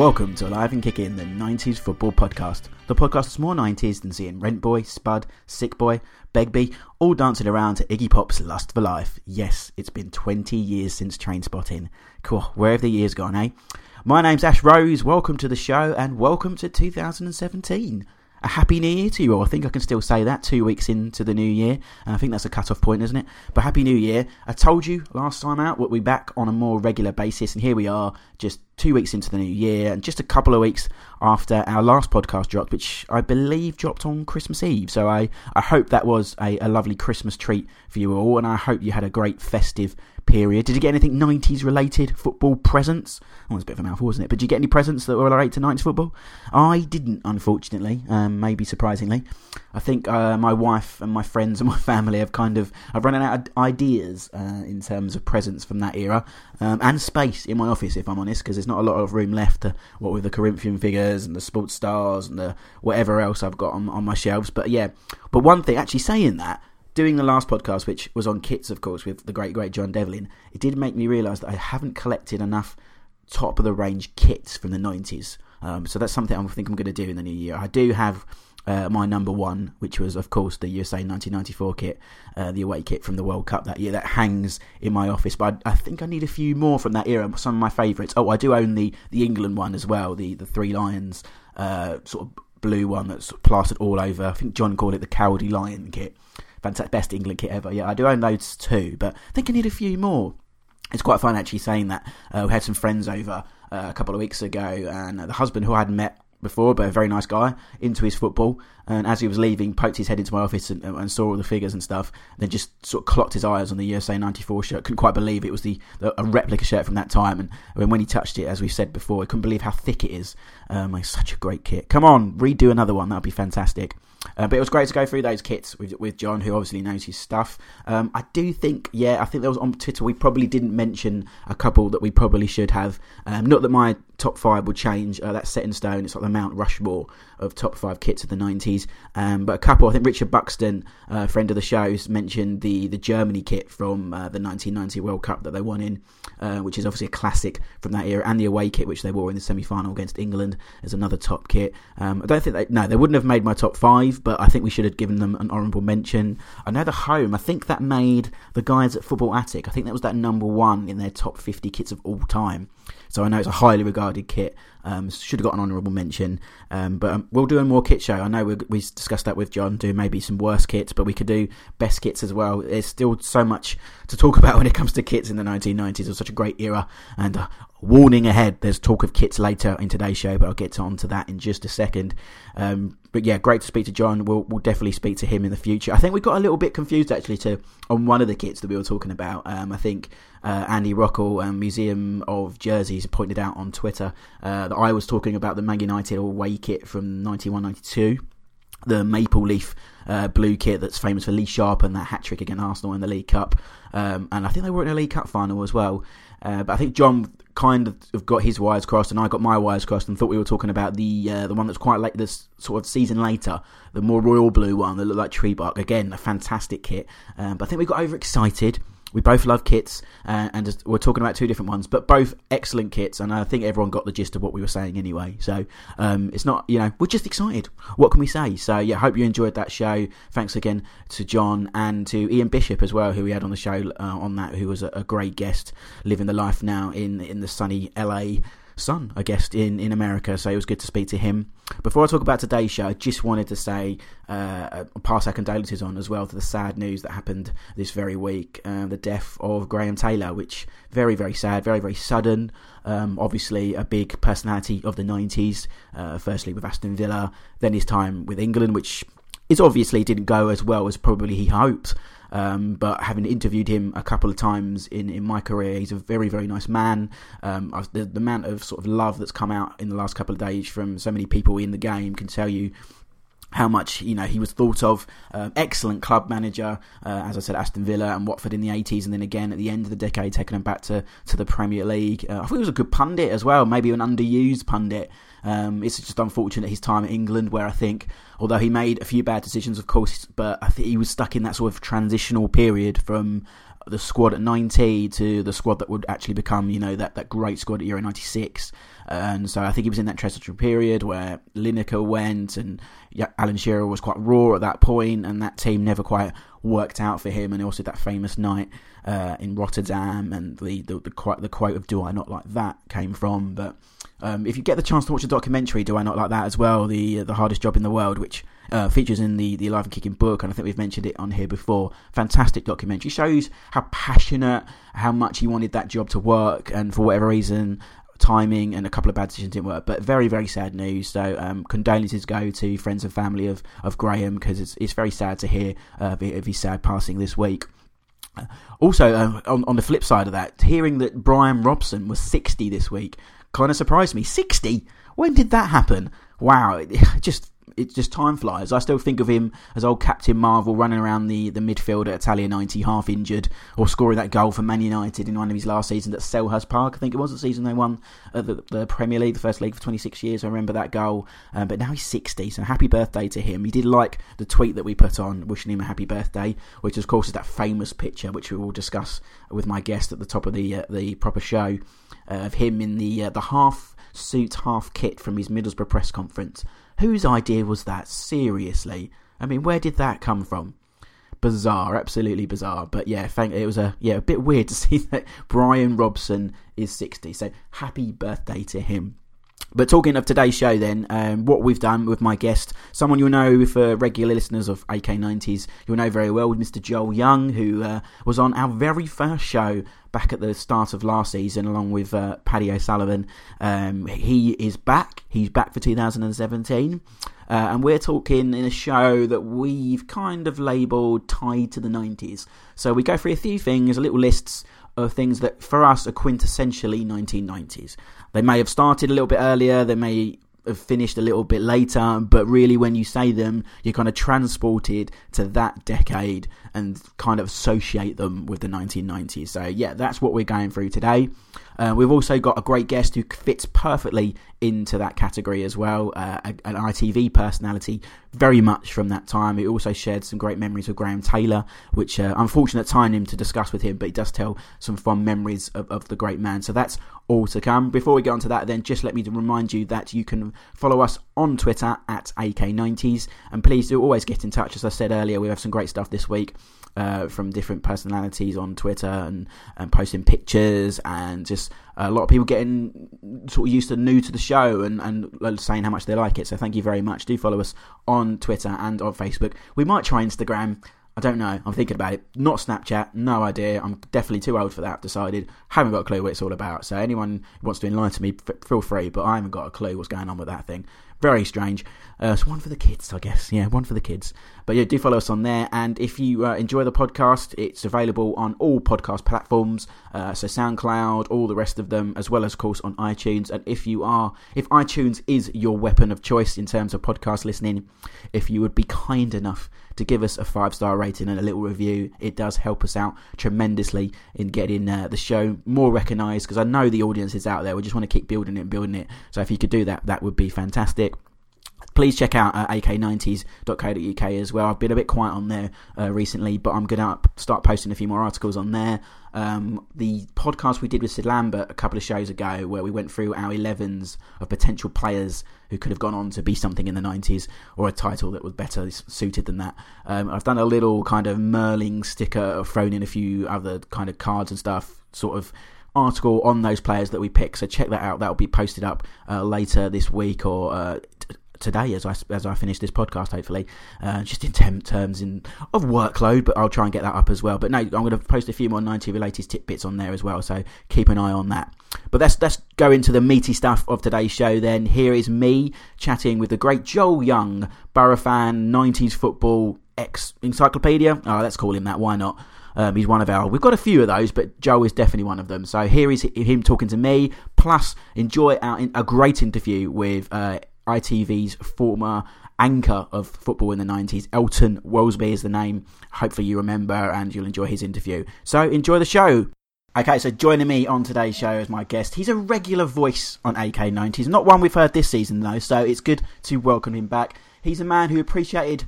Welcome to Alive and Kicking, the 90s football podcast. The podcast is more 90s than seeing Rent Boy, Spud, Sick Boy, Begbie, all dancing around to Iggy Pop's Lust for Life. Yes, it's been 20 years since Trainspotting. Cool, where have the years gone, eh? My name's Ash Rose, welcome to the show, and welcome to 2017 a happy new year to you all. I think I can still say that two weeks into the new year. And I think that's a cut off point, isn't it? But happy new year. I told you last time out we'll be back on a more regular basis. And here we are, just two weeks into the new year and just a couple of weeks after our last podcast dropped, which I believe dropped on Christmas Eve. So I, I hope that was a, a lovely Christmas treat for you all. And I hope you had a great festive period. Did you get anything 90s related football presents? Oh, it's a bit of a mouthful, wasn't it? But did you get any presents that were related to 90s football? I didn't, unfortunately, um, maybe surprisingly. I think uh, my wife and my friends and my family have kind of, I've run out of ideas uh, in terms of presents from that era um, and space in my office, if I'm honest, because there's not a lot of room left, to, what with the Corinthian figures and the sports stars and the whatever else I've got on, on my shelves. But yeah, but one thing, actually saying that, doing the last podcast, which was on kits, of course, with the great, great John Devlin, it did make me realise that I haven't collected enough top of the range kits from the 90s. Um, so that's something I think I'm going to do in the new year. I do have uh, my number one, which was, of course, the USA 1994 kit, uh, the away kit from the World Cup that year, that hangs in my office. But I, I think I need a few more from that era. Some of my favourites. Oh, I do own the, the England one as well, the, the Three Lions uh, sort of blue one that's plastered all over. I think John called it the Cowardly Lion kit fantastic, best England kit ever. Yeah, I do own those too, but I think I need a few more. It's quite fun actually saying that. Uh, we had some friends over uh, a couple of weeks ago, and the husband who I hadn't met before, but a very nice guy, into his football. And as he was leaving, poked his head into my office and, and saw all the figures and stuff. Then just sort of clocked his eyes on the USA '94 shirt. Couldn't quite believe it was the, the, a replica shirt from that time. And when, when he touched it, as we said before, I couldn't believe how thick it is. Um, such a great kit. Come on, redo another one. That'd be fantastic. Uh, but it was great to go through those kits with with John, who obviously knows his stuff. Um, I do think, yeah, I think there was on Twitter we probably didn't mention a couple that we probably should have. Um, not that my top five will change. Uh, that's set in stone. It's like the Mount Rushmore of top five kits of the nineties. Um, but a couple, I think Richard Buxton, uh, friend of the show, mentioned the the Germany kit from uh, the 1990 World Cup that they won in, uh, which is obviously a classic from that era, and the away kit which they wore in the semi final against England as another top kit. Um, I don't think they no, they wouldn't have made my top five but I think we should have given them an honourable mention. I know the home, I think that made the guys at Football Attic, I think that was that number one in their top 50 kits of all time. So I know it's a highly regarded kit. Um, should have got an honourable mention. Um, but um, we'll do a more kit show. I know we, we discussed that with John, do maybe some worst kits, but we could do best kits as well. There's still so much to talk about when it comes to kits in the 1990s. It was such a great era. And uh, warning ahead, there's talk of kits later in today's show, but I'll get on to that in just a second. Um, but yeah, great to speak to John. We'll, we'll definitely speak to him in the future. I think we got a little bit confused actually to on one of the kits that we were talking about. Um, I think uh, Andy Rockall, um, Museum of Jerseys, pointed out on Twitter uh, that I was talking about the Man United away kit from 91-92 the maple leaf uh, blue kit that's famous for Lee Sharpe and that hat trick against Arsenal in the League Cup. Um, and I think they were in a League Cup final as well. Uh, but I think John kind of got his wires crossed, and I got my wires crossed, and thought we were talking about the uh, the one that's quite late, this sort of season later, the more royal blue one that looked like tree bark. Again, a fantastic kit. Um, but I think we got overexcited we both love kits, uh, and we're talking about two different ones, but both excellent kits. And I think everyone got the gist of what we were saying anyway. So um, it's not, you know, we're just excited. What can we say? So yeah, hope you enjoyed that show. Thanks again to John and to Ian Bishop as well, who we had on the show uh, on that, who was a, a great guest, living the life now in in the sunny LA son, I guess, in, in America. So it was good to speak to him. Before I talk about today's show, I just wanted to say, uh, pass our condolences on as well to the sad news that happened this very week uh, the death of Graham Taylor, which very, very sad, very, very sudden. Um, obviously, a big personality of the 90s, uh, firstly with Aston Villa, then his time with England, which is obviously didn't go as well as probably he hoped. Um, but having interviewed him a couple of times in, in my career, he's a very, very nice man. Um, the, the amount of sort of love that's come out in the last couple of days from so many people in the game can tell you how much you know he was thought of. Uh, excellent club manager, uh, as I said, Aston Villa and Watford in the 80s, and then again at the end of the decade, taking them back to, to the Premier League. Uh, I thought he was a good pundit as well, maybe an underused pundit. Um, it's just unfortunate his time at England, where I think, although he made a few bad decisions, of course, but I think he was stuck in that sort of transitional period from the squad at 90 to the squad that would actually become, you know, that, that great squad at Euro 96. And so I think he was in that transitional period where Lineker went and Alan Shearer was quite raw at that point, and that team never quite worked out for him. And also that famous night uh, in Rotterdam and the, the, the, quote, the quote of "Do I not like that?" came from. But um, if you get the chance to watch a documentary, "Do I not like that?" as well, the the hardest job in the world, which uh, features in the, the Alive and Kicking book, and I think we've mentioned it on here before. Fantastic documentary. Shows how passionate, how much he wanted that job to work, and for whatever reason, timing and a couple of bad decisions didn't work. But very, very sad news. So um, condolences go to friends and family of, of Graham because it's, it's very sad to hear uh, of his sad passing this week. Also, um, on, on the flip side of that, hearing that Brian Robson was 60 this week kind of surprised me. 60? When did that happen? Wow, just it just time flies. I still think of him as old Captain Marvel running around the, the midfield at Italia 90, half injured, or scoring that goal for Man United in one of his last seasons at Selhurst Park. I think it was the season they won the, the, Premier League, the first league for 26 years. I remember that goal. Um, but now he's 60, so happy birthday to him. He did like the tweet that we put on wishing him a happy birthday, which of course is that famous picture which we will discuss with my guest at the top of the uh, the proper show uh, of him in the uh, the half suit, half kit from his Middlesbrough press conference Whose idea was that? Seriously. I mean, where did that come from? Bizarre, absolutely bizarre. But yeah, thank it was a yeah a bit weird to see that Brian Robson is sixty. So happy birthday to him. But talking of today's show, then, um, what we've done with my guest, someone you'll know for regular listeners of AK90s, you'll know very well, Mr. Joel Young, who uh, was on our very first show back at the start of last season, along with uh, Paddy O'Sullivan. Um, he is back. He's back for 2017. Uh, and we're talking in a show that we've kind of labelled tied to the 90s. So we go through a few things, a little lists of things that for us are quintessentially 1990s. They may have started a little bit earlier, they may have finished a little bit later, but really when you say them, you're kind of transported to that decade and kind of associate them with the 1990s. So, yeah, that's what we're going through today. Uh, we've also got a great guest who fits perfectly into that category as well, uh, an ITV personality, very much from that time. He also shared some great memories with Graham Taylor, which uh, unfortunate time to discuss with him, but he does tell some fond memories of, of the great man. So that's all to come. Before we get on to that, then just let me remind you that you can follow us on Twitter at AK90s, and please do always get in touch. As I said earlier, we have some great stuff this week uh, from different personalities on Twitter and, and posting pictures and just a lot of people getting sort of used to new to the show and, and saying how much they like it. So thank you very much. Do follow us on Twitter and on Facebook. We might try Instagram. I don't know. I'm thinking about it. Not Snapchat. No idea. I'm definitely too old for that. I've decided. Haven't got a clue what it's all about. So anyone who wants to enlighten me, f- feel free. But I haven't got a clue what's going on with that thing. Very strange. Uh, so one for the kids, I guess. Yeah, one for the kids. But yeah, do follow us on there. And if you uh, enjoy the podcast, it's available on all podcast platforms. Uh, so SoundCloud, all the rest of them, as well as, of course, on iTunes. And if you are, if iTunes is your weapon of choice in terms of podcast listening, if you would be kind enough to give us a five star rating and a little review, it does help us out tremendously in getting uh, the show more recognised. Because I know the audience is out there. We just want to keep building it and building it. So if you could do that, that would be fantastic please check out uh, ak90s.co.uk as well. I've been a bit quiet on there uh, recently, but I'm going to start posting a few more articles on there. Um, the podcast we did with Sid Lambert a couple of shows ago, where we went through our 11s of potential players who could have gone on to be something in the 90s or a title that was better suited than that. Um, I've done a little kind of Merlin sticker, thrown in a few other kind of cards and stuff, sort of article on those players that we pick. So check that out. That'll be posted up uh, later this week or uh, today as I as I finish this podcast. Hopefully, uh, just in terms in of workload, but I'll try and get that up as well. But no, I'm going to post a few more 90 related tidbits on there as well. So keep an eye on that. But let's let's go into the meaty stuff of today's show. Then here is me chatting with the great Joel Young, Borough fan, 90s football ex encyclopedia. Oh, let's call him that. Why not? Um, he's one of our. We've got a few of those, but Joe is definitely one of them. So here is him talking to me. Plus, enjoy our, a great interview with uh, ITV's former anchor of football in the 90s. Elton Welsby is the name. Hopefully, you remember and you'll enjoy his interview. So, enjoy the show. Okay, so joining me on today's show as my guest, he's a regular voice on AK90s. Not one we've heard this season, though, so it's good to welcome him back. He's a man who appreciated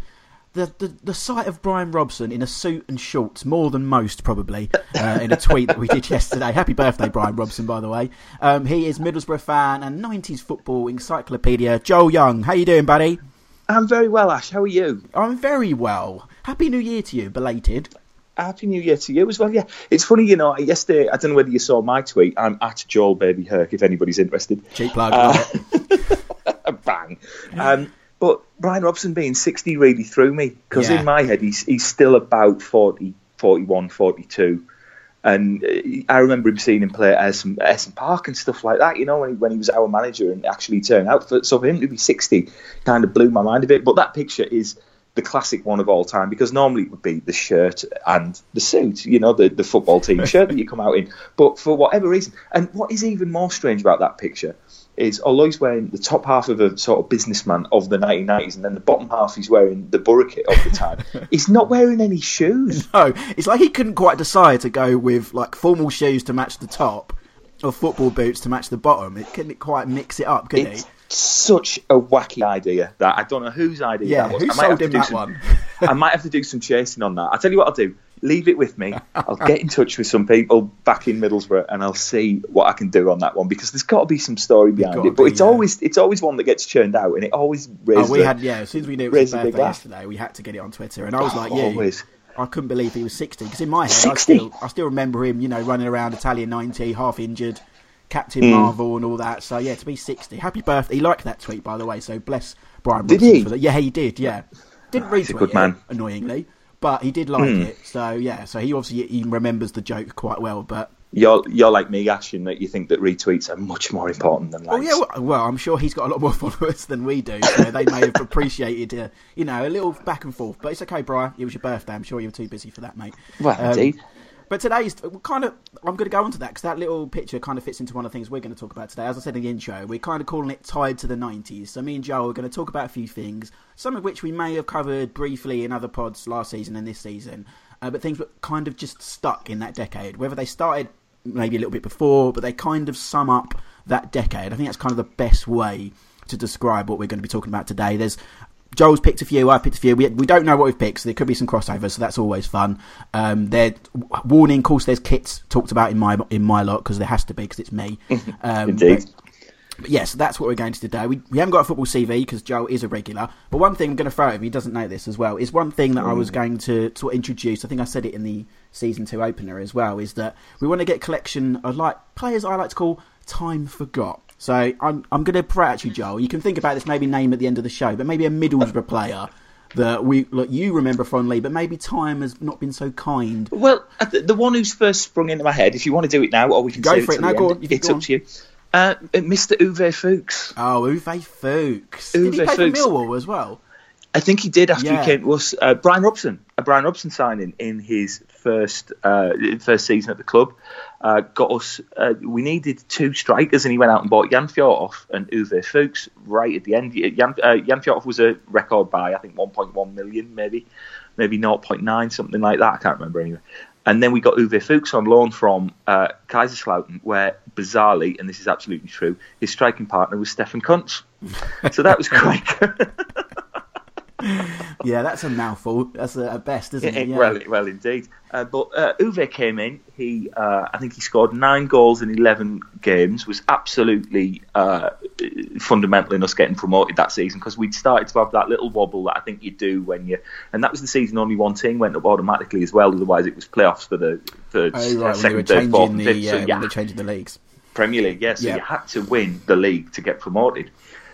the, the, the sight of Brian Robson in a suit and shorts, more than most probably, uh, in a tweet that we did yesterday. Happy birthday, Brian Robson, by the way. Um, he is Middlesbrough fan and 90s football encyclopedia. Joel Young, how you doing, buddy? I'm very well, Ash. How are you? I'm very well. Happy New Year to you, belated. Happy New Year to you as well. Yeah, it's funny, you know. Yesterday, I don't know whether you saw my tweet. I'm at Joel Baby Herc if anybody's interested. Cheap plug. Uh, bang. Um, but Brian Robson being 60 really threw me because yeah. in my head he's he's still about 40, 41, 42. And uh, I remember him seeing him play at Ayresome Park and stuff like that, you know, when he, when he was our manager and actually turned out. For, so for him to be 60 kind of blew my mind a bit. But that picture is the classic one of all time because normally it would be the shirt and the suit, you know, the, the football team shirt that you come out in. But for whatever reason, and what is even more strange about that picture is although he's wearing the top half of a sort of businessman of the 1990s and then the bottom half he's wearing the kit of the time, he's not wearing any shoes. No, it's like he couldn't quite decide to go with like formal shoes to match the top or football boots to match the bottom. It couldn't quite mix it up, could it's he? Such a wacky idea that I don't know whose idea yeah, that was. Who I might sold him that some, one? I might have to do some chasing on that. I'll tell you what I'll do leave it with me. I'll get in touch with some people back in Middlesbrough, and I'll see what I can do on that one because there's got to be some story behind it. But be, it's yeah. always it's always one that gets churned out, and it always raises. Oh, we had yeah. As soon as we knew it was his birthday yesterday, we had to get it on Twitter, and I was oh, like, yeah. Always. I couldn't believe he was 60 because in my head, 60? I still, I still remember him, you know, running around Italia 90, half injured, Captain mm. Marvel, and all that. So yeah, to be 60, happy birthday. He liked that tweet, by the way. So bless Brian. Did he? For that. Yeah, he did. Yeah, didn't read it, man. annoyingly but he did like mm. it. So yeah, so he obviously he remembers the joke quite well. But you're you're like me, Ash, in that you think that retweets are much more important than likes. Oh yeah, well, well I'm sure he's got a lot more followers than we do, so they may have appreciated, uh, you know, a little back and forth. But it's okay, Brian. It was your birthday. I'm sure you were too busy for that, mate. Well, um, indeed. But today's kind of, I'm going to go on to that because that little picture kind of fits into one of the things we're going to talk about today. As I said in the intro, we're kind of calling it Tied to the 90s. So me and Joe are going to talk about a few things, some of which we may have covered briefly in other pods last season and this season, uh, but things that kind of just stuck in that decade. Whether they started maybe a little bit before, but they kind of sum up that decade. I think that's kind of the best way to describe what we're going to be talking about today. There's Joel's picked a few. I've picked a few. We, we don't know what we've picked, so there could be some crossovers. So that's always fun. Um, there, warning. Of course, there's kits talked about in my in my lot because there has to be because it's me. Um, Indeed. But, but yes, that's what we're going to do today. We, we haven't got a football CV because Joel is a regular. But one thing I'm going to throw at him, he doesn't know this as well, is one thing that mm. I was mm. going to, to introduce. I think I said it in the season two opener as well, is that we want to get collection of like players I like to call time forgot. So I'm I'm going to pray at you, Joel. You can think about this maybe name at the end of the show, but maybe a Middlesbrough player that we look you remember fondly, but maybe time has not been so kind. Well, uh, the one who's first sprung into my head, if you want to do it now, or we can go for it. Now, go on. It's up on. to you. Uh, Mr. Uwe Fuchs. Oh, Uwe Fuchs. Uwe did he play Fuchs. for Millwall as well? I think he did after yeah. he came Was. Uh, Brian Robson, a Brian Robson signing in his first uh, first season at the club, uh, got us. Uh, we needed two strikers, and he went out and bought Jan Fjortoft and Uwe Fuchs right at the end. Jan, uh, Jan was a record buy, I think 1.1 million, maybe, maybe 0.9, something like that. I can't remember anyway. And then we got Uwe Fuchs on loan from uh, Kaiserslautern, where bizarrely, and this is absolutely true, his striking partner was Stefan Kuntz. so that was quite. Yeah, that's a mouthful. That's a, best, isn't it? Yeah. Well, well, indeed. Uh, but uh, Uwe came in. He, uh, I think, he scored nine goals in eleven games. Was absolutely uh, fundamental in us getting promoted that season because we'd started to have that little wobble that I think you do when you. And that was the season only one team went up automatically as well. Otherwise, it was playoffs for the for oh, right, second, third, fourth, and fifth. So, yeah, they changing the leagues. Premier League, yes. Yeah, so yeah. you had to win the league to get promoted.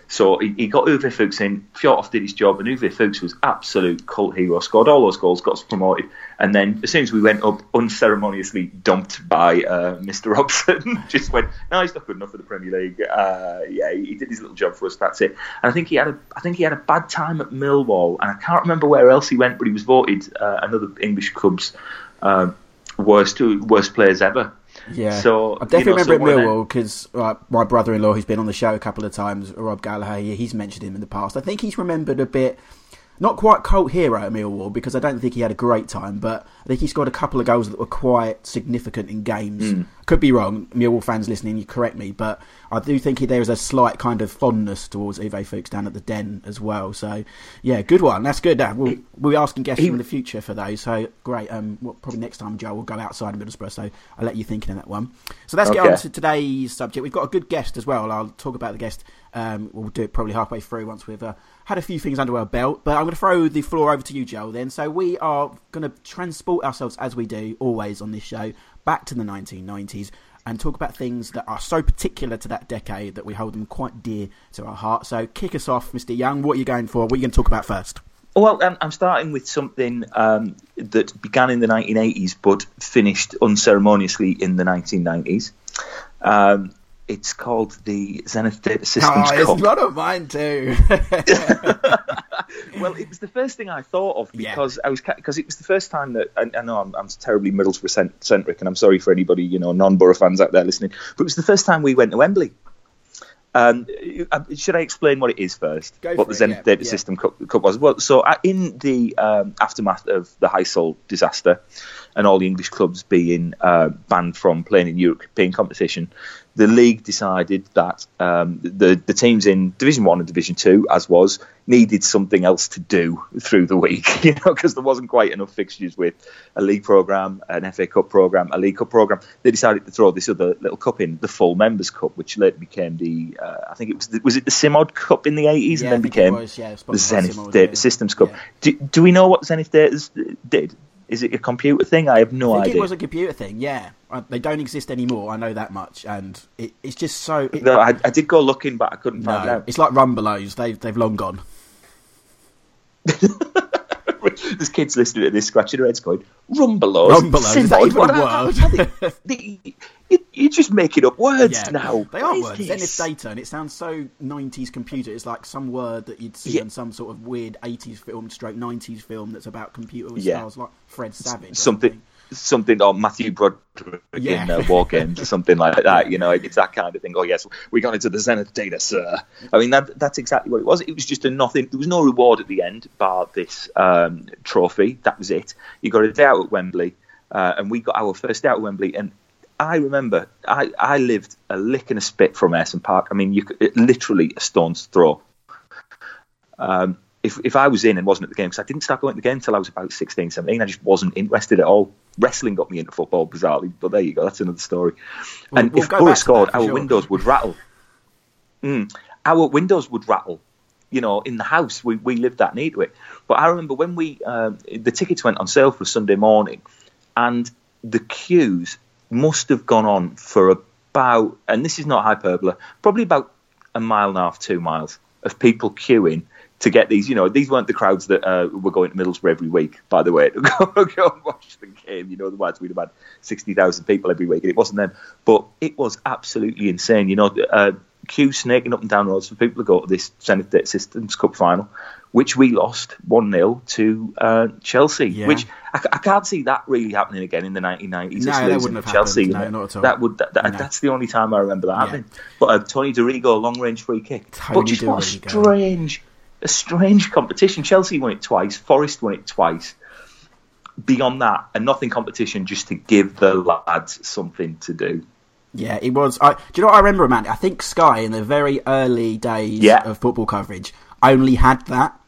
So he, he got Uwe Fuchs in. Fjortoft did his job, and Uwe Fuchs was absolute cult hero. Scored all those goals, got us promoted, and then as soon as we went up, unceremoniously dumped by uh, Mr. Robson. Just went, no, he's not good enough for the Premier League. Uh, yeah, he, he, did his little job for us. That's it. And I think he had a, I think he had a bad time at Millwall, and I can't remember where else he went, but he was voted uh, another English club's uh, worst worst players ever. Yeah. So I definitely you know, remember so at Millwall because uh, my brother-in-law, who's been on the show a couple of times, Rob Gallagher, he's mentioned him in the past. I think he's remembered a bit. Not quite cult hero at Millwall because I don't think he had a great time, but I think he scored a couple of goals that were quite significant in games. Mm. Could be wrong. Millwall fans listening, you correct me, but I do think there is a slight kind of fondness towards Uwe Fuchs down at the Den as well. So, yeah, good one. That's good. Uh, we'll, we'll be asking guests in the future for those. So, great. Um, well, probably next time, Joe, we'll go outside of Middlesbrough. So, I'll let you think in that one. So, let's okay. get on to today's subject. We've got a good guest as well. I'll talk about the guest. Um, we'll do it probably halfway through once we've uh, had a few things under our belt. But I'm going to throw the floor over to you, Joel, then. So, we are going to transport ourselves, as we do always on this show, back to the 1990s and talk about things that are so particular to that decade that we hold them quite dear to our heart. So, kick us off, Mr. Young. What are you going for? What are you going to talk about first? Well, I'm starting with something um, that began in the 1980s but finished unceremoniously in the 1990s. Um, it's called the Zenith Data Systems oh, Cup. It's one of mine too. well, it was the first thing I thought of because yeah. I was because it was the first time that I, I know I'm, I'm, terribly Middlesbrough centric, and I'm sorry for anybody you know non-Borough fans out there listening, but it was the first time we went to Wembley. Um, should I explain what it is first? Go what the Zenith yeah, Data yeah. System Cup, Cup, was? Well, so uh, in the um, aftermath of the Heysel disaster and all the English clubs being uh, banned from playing in European competition, the league decided that um, the the teams in Division One and Division Two, as was, needed something else to do through the week. You know, because there wasn't quite enough fixtures with a league program, an FA Cup program, a League Cup program. They decided to throw this other little cup in, the Full Members Cup, which later became the uh, I think it was the, was it the Simod Cup in the eighties, yeah, and then became was, yeah, the Zenith Data yeah. Systems Cup. Do, do we know what Zenith Data did? Is it a computer thing? I have no I think idea. It was a computer thing. Yeah, uh, they don't exist anymore. I know that much, and it, it's just so. It, no, I, I, did go looking, but I couldn't no, find out. It's like Rumbelows. They've they've long gone. There's kids listening to this scratching their heads going, Rumbelows? Rumbelows, is that even a word? You're just making up words yeah, now. They are words. Zenith data, and it sounds so 90s computer. It's like some word that you'd see yeah. in some sort of weird 80s film, stroke 90s film that's about computer with yeah. stars like Fred Savage. Something. Something or Matthew Broderick yeah. in uh, War Games or something like that, you know, it's that kind of thing. Oh yes, we got into the Zenith data, sir. I mean, that, that's exactly what it was. It was just a nothing. There was no reward at the end, bar this um, trophy. That was it. You got a day out at Wembley, uh, and we got our first day out at Wembley, and I remember I, I lived a lick and a spit from Ayresome Park. I mean, you could, literally a stone's throw. Um, if, if I was in and wasn't at the game, because I didn't start going to the game until I was about 16, 17, I just wasn't interested at all. Wrestling got me into football, bizarrely, but there you go, that's another story. We'll, and we'll if Borough scored, our sure. windows would rattle. Mm, our windows would rattle. You know, in the house, we, we lived that neat to it. But I remember when we, um, the tickets went on sale for Sunday morning, and the queues must have gone on for about, and this is not hyperbole, probably about a mile and a half, two miles of people queuing to get these. You know, these weren't the crowds that uh, were going to Middlesbrough every week, by the way, to go, go and watch the game. You know, otherwise we'd have had 60,000 people every week, and it wasn't them. But it was absolutely insane. You know, uh, queue snaking up and down roads for people to go to this Zenith Data Systems Cup final, which we lost 1 0 to uh, Chelsea, Yeah. which I, I can't see that really happening again in the 1990s. No, that wouldn't have Chelsea. happened. No, not at all. That would that, that- No. that's the only time I remember that Yeah. happening. But uh, Tony Dorigo long range free kick. Tony but just what a strange, a strange competition. Chelsea won it twice. Forest won it twice. Beyond that, a nothing competition just to give the lads something to do. Yeah, it was. I, do you know what I remember, man? I think Sky in the very early days Yeah. of football coverage only had that.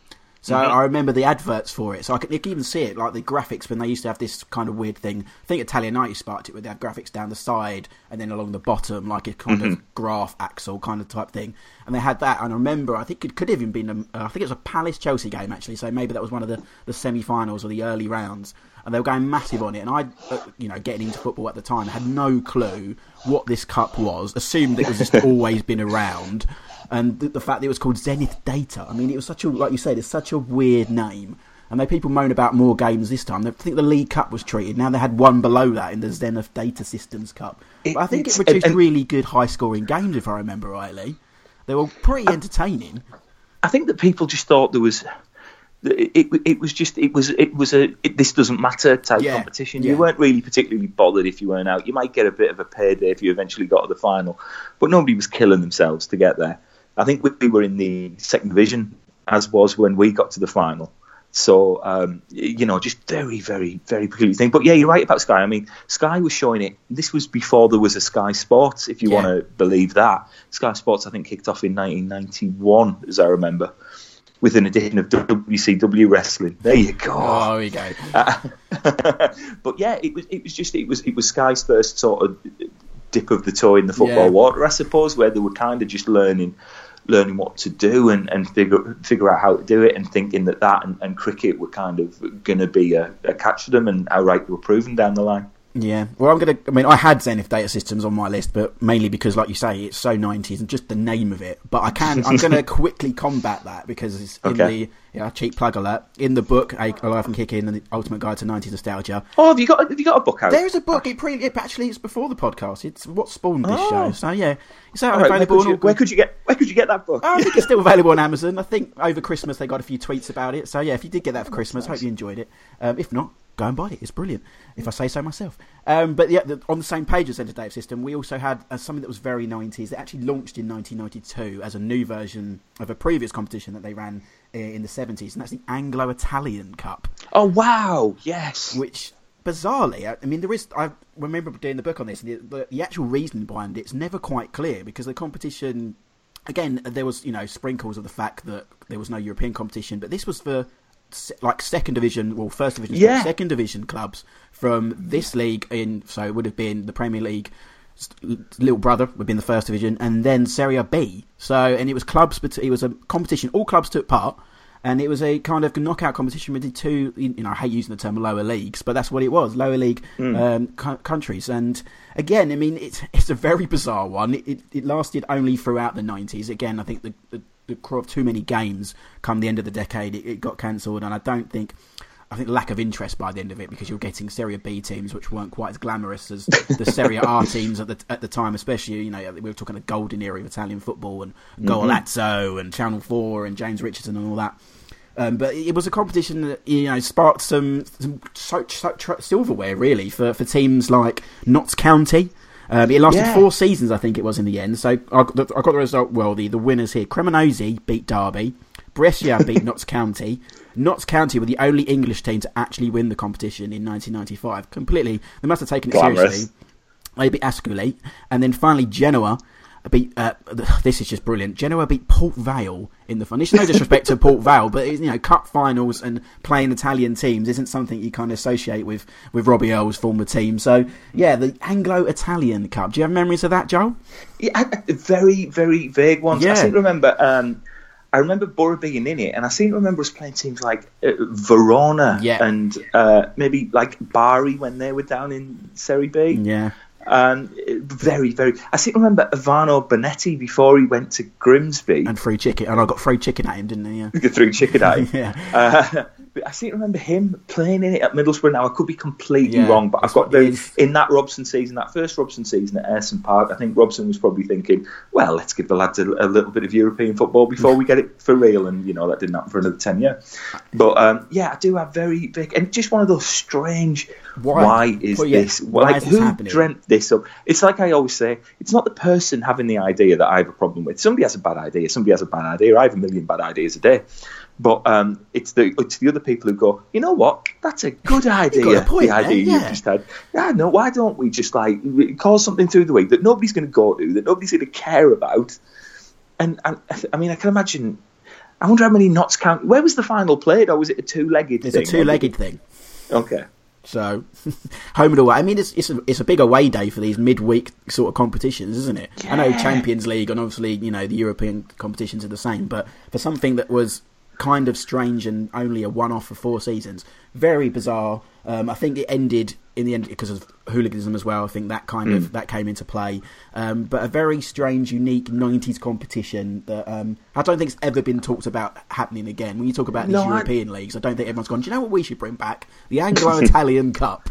So Mhm. I remember the adverts for it. So I could, you could even see it, like the graphics when they used to have this kind of weird thing. I think Italia 90 sparked it, where they had graphics down the side and then along the bottom, like a kind Mm-hmm. of graph axle kind of type thing. And they had that. And I remember, I think it could have even been, a, uh, I think it was a Palace Chelsea game actually. So maybe that was one of the, the semi-finals or the early rounds. And they were going massive on it. And I, uh, you know, getting into football at the time, had no clue what this cup was. Assumed it was just always been around and the, the fact that it was called Zenith Data. I mean, it was such a like you said, it's such a weird name. And they people moan about more games this time. I think the League Cup was treated. Now they had one below that in the Zenith Data Systems Cup. It- but I think it produced and- really good, high-scoring games, if I remember rightly. They were pretty entertaining. I think that people just thought there was. It, it, it was just it was it was a it, this doesn't matter type Yeah, competition. yeah. You weren't really particularly bothered if you weren't out. You might get a bit of a payday if you eventually got to the final, but nobody was killing themselves to get there. I think we, we were in the second division, as was when we got to the final, So um, you know, just very, very, very peculiar thing. But yeah, you're right about Sky. I mean, Sky was showing it. This was before there was a Sky Sports, if you Yeah. want to believe that. Sky Sports, I think, kicked off in 1991, as I remember, with an edition of WCW wrestling. There you go. Oh, there you go. but yeah, it was it was just it was it was Sky's first sort of dip of the toe in the football Yeah. water, I suppose, where they were kind of just learning learning what to do and, and figure figure out how to do it and thinking that that and, and cricket were kind of going to be a, a catch to them and outright they were proven down the line. Yeah, well, I'm gonna. I mean, I had Zenith Data Systems on my list, but mainly because, like you say, it's so 90s and just the name of it. But I can. I'm gonna quickly combat that because it's in the yeah cheap plug alert in the book A Alive and Kicking and the Ultimate Guide to 90s Nostalgia. Oh, have you got have you got a book out? There is a book. It pre. It, actually, it's before the podcast. It's what spawned this Oh. show. So yeah, it's out right, where, available. could you, where could you get where could you get that book? Oh, I think it's still available on Amazon. I think over Christmas they got a few tweets about it. So yeah, if you did get that for Christmas, hope you enjoyed it. Um, if not, go and buy it. It's brilliant, if I say so myself. Um, but yeah, the, on the same page as Zenith Data System, we also had uh, something that was very 90s. That actually launched in 1992 as a new version of a previous competition that they ran uh, in the 70s, and that's the Anglo-Italian Cup Oh wow, yes. which bizarrely, I I mean, there is. I remember doing the book on this, and the, the, the actual reason behind it's never quite clear because the competition, again, there was you know sprinkles of the fact that there was no European competition, but this was for like second division, well, first division, Yeah. second division clubs from this league in. So it would have been the Premier League. Little brother would be in the first division, and then Serie B. So, and it was clubs, but it was a competition. All clubs took part, and it was a kind of knockout competition with the two. You know, I hate using the term lower leagues, but that's what it was: lower league um, co- countries. And again, I mean, it's it's a very bizarre one. It, it, it lasted only throughout the nineties. Again, I think the, the the crew of too many games come the end of the decade, it, it got cancelled, and I don't think. I think lack of interest by the end of it because you're getting Serie B teams which weren't quite as glamorous as the Serie A teams at the at the time, especially you know we were talking a golden era of Italian football and Golazzo and Channel Four and James Richardson and all that. Um, but it was a competition that you know sparked some, some so, so, tr- silverware really for, for teams like Notts County. Um, it lasted Yeah. four seasons, I think it was in the end. So I got the, I got the result. Well, the, the winners here: Cremonese beat Derby, Brescia beat Notts County. Notts County were the only English team to actually win the competition in 1995. Completely, they must have taken it Glamorous. seriously. They beat Ascoli, and then finally Genoa beat. Uh, this is just brilliant. Genoa beat Port Vale in the final. Is no disrespect to Port Vale, but you know, cup finals and playing Italian teams isn't something you kind of associate with with Robbie Earle's former team. So yeah, the Anglo-Italian Cup. Do you have memories of that, Joel? Yeah, very, very vague ones. Yeah. I seem to remember. Um, I remember Borough being in it, and I seem to remember us playing teams like uh, Verona Yeah. and uh, maybe like Bari when they were down in Serie B. Yeah. Um, very, very. I seem to remember Ivano Bonetti before he went to Grimsby. And free chicken, and I got free chicken at him, didn't I? Yeah. through chicken at him. Yeah. Uh, but I seem to remember him playing in it at Middlesbrough. Now I could be completely Yeah, wrong, but I've got the in that Robson season, that first Robson season at Ayresome Park. I think Robson was probably thinking, "Well, let's give the lads a, a little bit of European football before we get it for real." And you know that didn't happen for another ten years. But um, yeah, I do have very big and just one of those strange. Why? Why, is Well, yeah, this? why like is this who happening? dreamt this up? It's like I always say, it's not the person having the idea that I have a problem with. Somebody has a bad idea. Somebody has a bad idea. I have a million bad ideas a day. But um, it's the it's the other people who go, you know what? That's a good idea. a point the idea yeah. you've just had. Yeah, no. Why don't we just like cause something through the week that nobody's going to go to, that nobody's going to care about? And, and I mean, I can imagine. I wonder how many knots count. Where was the final played, or was it a two-legged? Thing? It's a two-legged thing. Okay. So, home and away. I mean, it's it's a, it's a big away day for these midweek sort of competitions, isn't it? I know Champions League and obviously you know the European competitions are the same, but for something that was kind of strange and only a one-off for four seasons, very bizarre. Um, I think it ended in the end because of hooliganism as well. I think that kind Hmm. of that came into play. Um, but a very strange, unique '90s competition that um, I don't think it's ever been talked about happening again. When you talk about these No, I- European leagues, I don't think everyone's gone. Do you know what we should bring back? The Anglo-Italian Cup.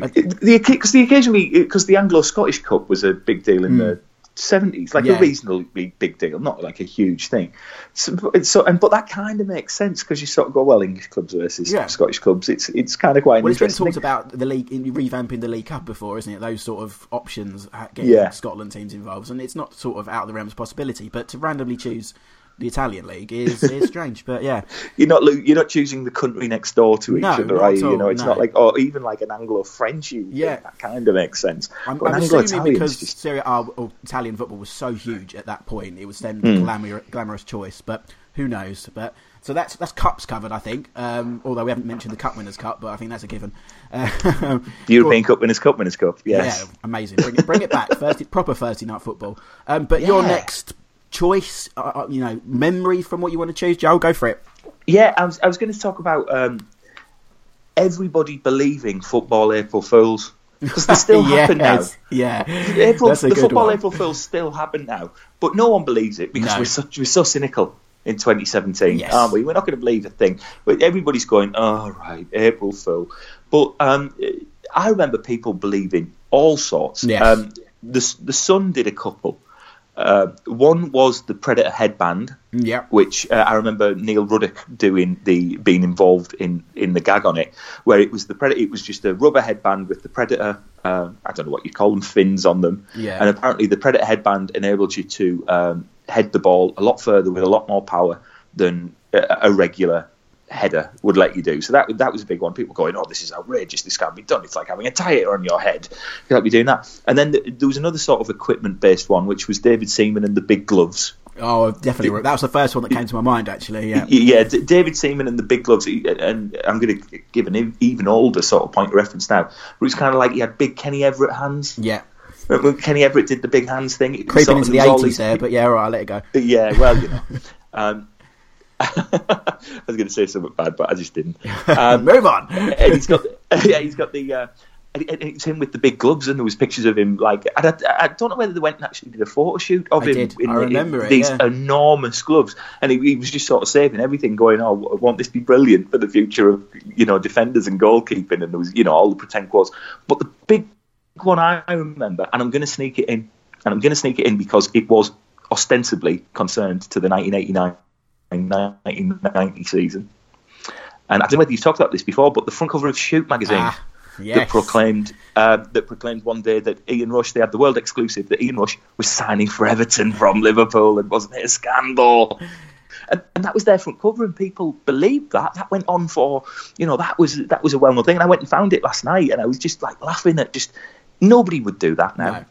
Uh, the because the occasionally because the Anglo Scottish Cup was a big deal in the seventies, like. Yeah. a reasonably big deal, not like a huge thing. So, so and but that kind of makes sense because you sort of go, well, English clubs versus Yeah. Scottish clubs. It's it's kind of quite Well, it's been talked about the league in revamping the League Cup before, isn't it? Those sort of options, getting Yeah. Scotland teams involved, and it's not sort of out of the realms of possibility. But to randomly choose the Italian league is is strange. But yeah, you're not you're not choosing the country next door to each No, other, right? you? all, You know, it's no. not like or even like an Anglo-French union. Yeah. that kind of makes sense. I'm, I'm assuming because just Serie A or Italian football was so huge at that point, it was then the glamour, glamorous choice. But who knows? But so that's that's cups covered, I think. Um, although we haven't mentioned the Cup Winners' Cup, but I think that's a given. Uh, the European Cup Winners' Cup Winners' Cup. Yes. Yeah, amazing. Bring it, bring it back. Thursday, proper Thursday night football. Um, but your next choice, uh, uh, you know, memory from what you want to choose, Joel, go for it. Yeah, I was, I was going to talk about um, everybody believing football April Fools because they still happen now. Yeah, April, the football one. April Fools still happen now, but no one believes it because No. we're such we're so cynical in 2017, Yes. aren't we? We're not going to believe a thing. But everybody's going, oh right, April Fool. But um, I remember people believing all sorts. Yes. Um, the the Sun did a couple. Uh, one was the Predator headband, Yeah. which uh, I remember Neil Ruddock doing the being involved in in the gag on it, where it was the predator. It was just a rubber headband with the predator. Uh, I don't know what you call them, fins on them. Yeah. And apparently, the predator headband enabled you to um, head the ball a lot further with a lot more power than a, a regular header would let you do. So that that was a big one. People going, "Oh, this is outrageous! This can't be done. It's like having a tire on your head. You can't be doing that." And then th there was another sort of equipment-based one, which was David Seaman and the big gloves. Oh, definitely. That was the first one that came to my mind, actually. Yeah. Yeah, D- David Seaman and the Big Gloves, and I'm going to give an even older sort of point of reference now. But it's kind of like he had big Kenny Everett hands. Yeah. When Kenny Everett did the big hands thing, it Creeping into the 80s these- there, but yeah, all right, I'll let it go. Yeah, well, you know. Um, I was going to say something bad, but I just didn't. Um, Move on. and he's got, yeah, he's got the. Uh, and it's him with the big gloves, and there was pictures of him. Like, and I, I don't know whether they went and actually did a photo shoot of I him did. in, I remember in it, these yeah. enormous gloves, and he, he was just sort of saving everything, going, "Oh, won't this be brilliant for the future of you know defenders and goalkeeping?" And there was you know all the pretend quotes, but the big one I remember, and I'm going to sneak it in, and I'm going to sneak it in because it was ostensibly concerned to the 1989-1990 season. And I don't know whether you've talked about this before, but the front cover of Shoot magazine Ah, that proclaimed uh, that proclaimed one day that Ian Rush, they had the world exclusive that Ian Rush was signing for Everton from Liverpool, and wasn't it a scandal? And, and that was their front cover, and people believed that. That went on for, you know, that was that was a well-known thing. And I went and found it last night, and I was just like laughing at just nobody would do that now. No.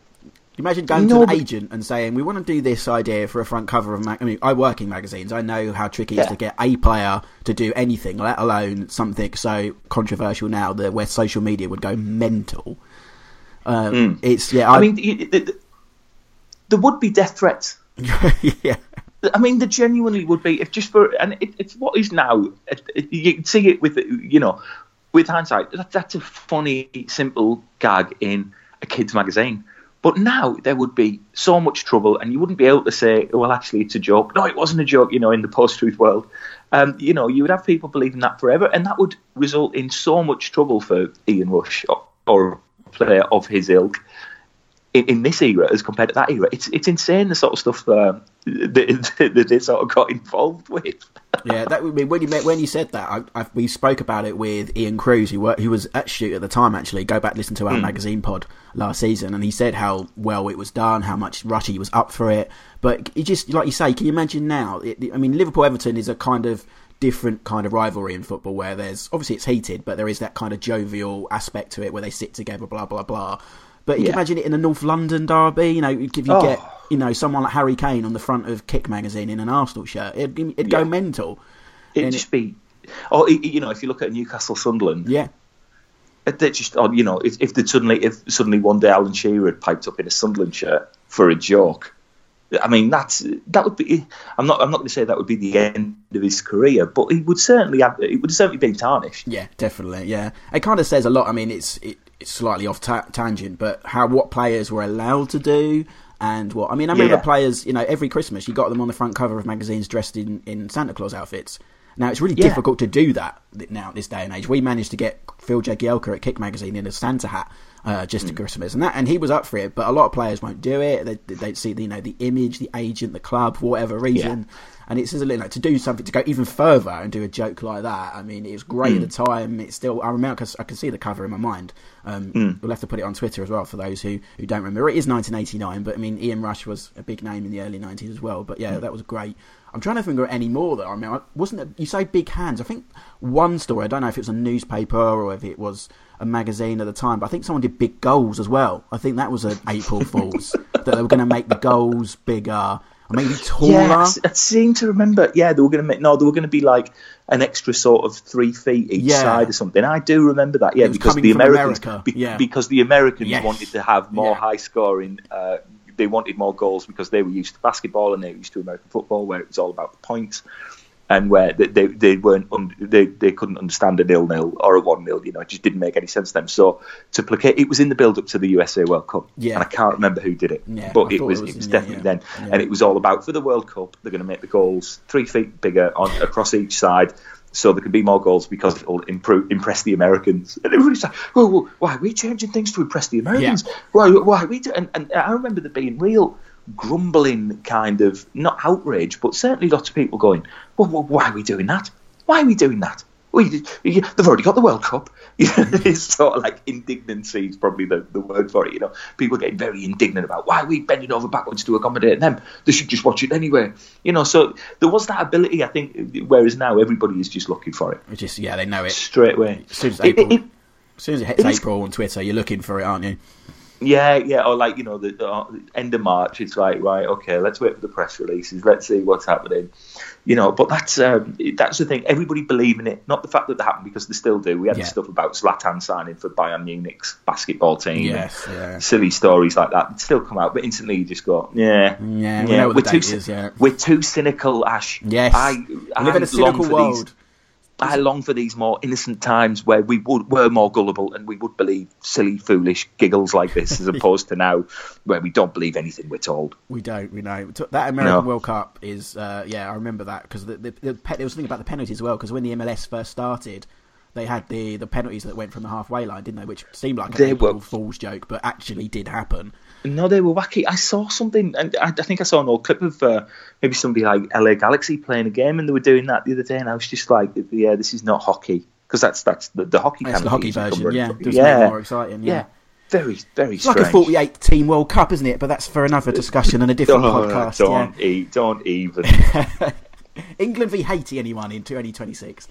Imagine going to an agent and saying, "We want to do this idea for a front cover of." Mag-. I mean, I work in magazines. I know how tricky it is to get a player to do anything, let alone something so controversial now that where social media would go mental. Um, It's yeah. Hmm. I mean, y- y- th- there would be death threats. yeah, I mean, there genuinely would be if just for and it, it's what is now. You can see it with you know, with hindsight. That, that's a funny, simple gag in a kids' magazine. But now there would be so much trouble, and you wouldn't be able to say, "Well, actually, it's a joke." No, it wasn't a joke. You know, in the post-truth world, um, you know, you would have people believing that forever, and that would result in so much trouble for Ian Rush or, or a player of his ilk in, in this era as compared to that era. It's it's insane the sort of stuff uh, that, that they sort of got involved with. yeah. That would be when you met, when you said that. I, I, we spoke about it with Ian Cruz, who who was at Shoot at the time. Actually, go back and listen to our magazine pod last season, and he said how well it was done, how much Rushy was up for it. But it just like you say, can you imagine now? It, I mean, Liverpool Everton is a kind of different kind of rivalry in football where there's obviously it's heated, but there is that kind of jovial aspect to it where they sit together, blah blah blah. But you Yeah. can imagine it in a North London derby. You know, if you Oh. get you know someone like Harry Kane on the front of Kick magazine in an Arsenal shirt, it'd, it'd Yeah. go mental. It'd And just be, oh, or you know, if you look at Newcastle Sunderland, Yeah, they just, or, you know, if, if they suddenly, if suddenly one day Alan Shearer had piped up in a Sunderland shirt for a joke. I mean, that's that would be. I'm not. I'm not going to say that would be the end of his career, but he would certainly have. It would certainly be tarnished. yeah, definitely. Yeah, it kind of says a lot. I mean, it's it, it's slightly off ta- tangent, but how what players were allowed to do. And what I mean, I remember Yeah. players. You know, every Christmas you got them on the front cover of magazines dressed in, in Santa Claus outfits. Now it's really Yeah. difficult to do that now this day and age. We managed to get Phil Jagielka at Kick magazine in a Santa hat uh, just Mm. at Christmas, and that and he was up for it. But a lot of players won't do it. They they see the, you know the image, the agent, the club, for whatever reason. And it's you know, to do something to go even further and do a joke like that. I mean, it was great mm. at the time. It's still I remember cause I can see the cover in my mind. Um, mm. We'll have to put it on Twitter as well for those who, who don't remember. It is 1989, but I mean, Ian Rush was a big name in the early 90s as well. But yeah, mm. that was great. I'm trying to think of any more that I mean, wasn't it, you say big hands? I think one story. I don't know if it was a newspaper or if it was a magazine at the time, but I think someone did big goals as well. I think that was an April Fool's that they were going to make the goals bigger or maybe taller. Yeah, I seem to remember. Yeah, they were going to make no, they were going to be like an extra sort of three feet each yeah. side or something. I do remember that. Yeah, because the Americans, America. be, yeah. because the Americans yes. wanted to have more yeah. high scoring. Uh, they wanted more goals because they were used to basketball and they were used to American football, where it was all about the points and where they, they, they weren't they, they couldn't understand a nil nil or a one nil. You know, it just didn't make any sense to them. So to placate, it was in the build up to the USA World Cup, yeah. and I can't remember who did it, yeah, but it was, it was, it was definitely yeah, then, and it was all about for the World Cup. They're going to make the goals three feet bigger on across each side. So there can be more goals because it'll improve, impress the Americans. And everybody's like, "Oh, well, why are we changing things to impress the Americans? Why, why are we?" Do-? And, and I remember there being real grumbling kind of not outrage, but certainly lots of people going, well, well why are we doing that? Why are we doing that? Well, you, you, they've already got the World Cup. it's sort of like indignancy is probably the, the word for it. You know, people getting very indignant about why are we bending over backwards to accommodate them? They should just watch it anyway. You know, so there was that ability. I think, whereas now everybody is just looking for it. It's Just yeah, they know it straight away. As soon as, April, it, it, as, soon as it hits it April on Twitter, you're looking for it, aren't you? Yeah, yeah, or like you know, the, the, end of March, it's like right, okay, let's wait for the press releases, let's see what's happening, you know. But that's um, that's the thing. Everybody believe in it, not the fact that they happen because they still do. We had yeah. stuff about Zlatan signing for Bayern Munich's basketball team, yes, yeah. silly stories like that still come out, but instantly you just go, yeah, yeah, yeah. We are too, is, yeah. we're too cynical, Ash. Yes, I, I live in a cynical world. These, I long for these more innocent times where we would, were more gullible and we would believe silly, foolish giggles like this, as opposed to now where we don't believe anything we're told. We don't. We know that American no. World Cup is. Uh, yeah, I remember that because the, the, the, there was something about the penalties as well. Because when the MLS first started, they had the the penalties that went from the halfway line, didn't they? Which seemed like a April Fool's joke, but actually did happen. No, they were wacky. I saw something, and I, I think I saw an old clip of uh, maybe somebody like LA Galaxy playing a game, and they were doing that the other day, and I was just like, yeah, this is not hockey because that's that's the, the hockey. That's the hockey version, yeah. yeah. more exciting, yeah. yeah. Very, very. It's strange. like a 48 team World Cup, isn't it? But that's for another discussion and a different don't, podcast. Don't yeah. eat, don't even. England v Haiti anyone in 2026.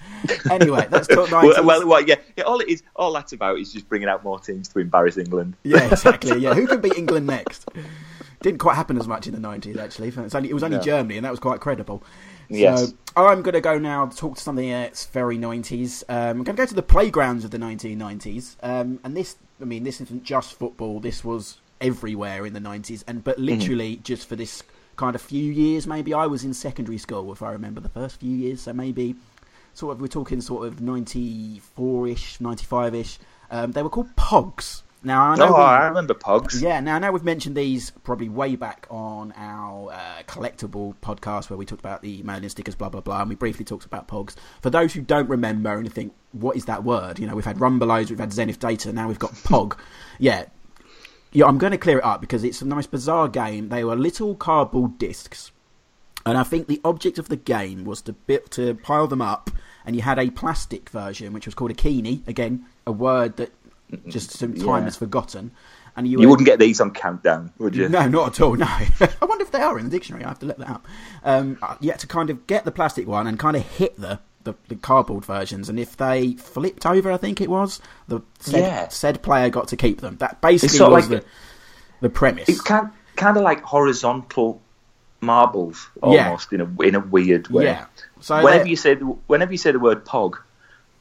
Anyway, let's talk 90s. well, well, well, yeah, yeah, all it is, all that's about is just bringing out more teams to embarrass England. Yeah, exactly. Yeah, who can beat England next? Didn't quite happen as much in the 90s, actually. Only, it was only. Germany, and that was quite credible. Yes. So I'm going to go now to talk to something that's very 90s. Um, I'm going to go to the playgrounds of the 1990s. Um, and this, I mean, this isn't just football. This was everywhere in the 90s. And but mm-hmm. literally mm-hmm. just for this kind of few years, maybe. I was in secondary school, if I remember the first few years, so maybe sort of we're talking sort of 94 ish, 95 ish. Um, they were called Pogs. Now I know. Oh, we, I remember Pogs. Yeah. Now I know we've mentioned these probably way back on our uh, collectible podcast where we talked about the Merlin stickers, blah blah blah, and we briefly talked about Pogs. For those who don't remember and think, what is that word? You know, we've had Rumbelows, we've had Zenith Data, now we've got Pog. yeah, yeah, I'm going to clear it up because it's a nice bizarre game. They were little cardboard discs, and I think the object of the game was to bit, to pile them up. And you had a plastic version, which was called a kini. Again, a word that just some time yeah. has forgotten. And you, you wouldn't get these on countdown, would you? No, not at all. No, I wonder if they are in the dictionary. I have to look that up. Um, you had to kind of get the plastic one and kind of hit the the, the cardboard versions, and if they flipped over, I think it was the said, yeah. said player got to keep them. That basically was like the, the premise. It's kind kind of like horizontal marbles, almost yeah. in a in a weird way. Yeah. So whenever you say the, whenever you say the word pog,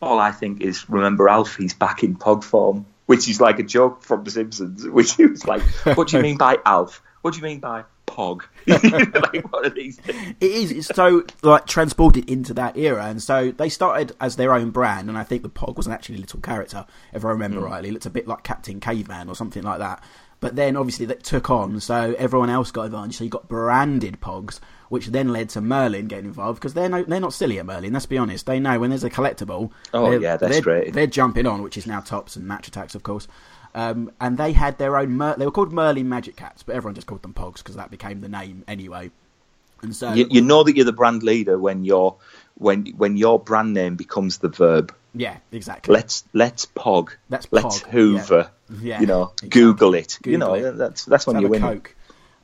all I think is remember Alfie's back in pog form, which is like a joke from The Simpsons, which he was like, "What do you mean by Alf? What do you mean by pog. like one of these things. It is. It's so like transported into that era, and so they started as their own brand. And I think the pog was an actually little character, if I remember mm. rightly. It looked a bit like Captain Caveman or something like that. But then obviously that took on, so everyone else got advantage. So you got branded pogs, which then led to Merlin getting involved because they're no, they're not silly at Merlin. Let's be honest. They know when there's a collectible. Oh they're, yeah, that's they're, great. They're jumping on, which is now Topps and Match Attax, of course. Um, and they had their own. Mer- they were called Merlin Magic Caps, but everyone just called them Pogs because that became the name anyway. And so You, you know that you're the brand leader when your when when your brand name becomes the verb. yeah, exactly. Let's let's pog. Let's let's pog, Hoover. Yeah. You know, Exactly. Google it. you know, it. that's that's when you win. Coke.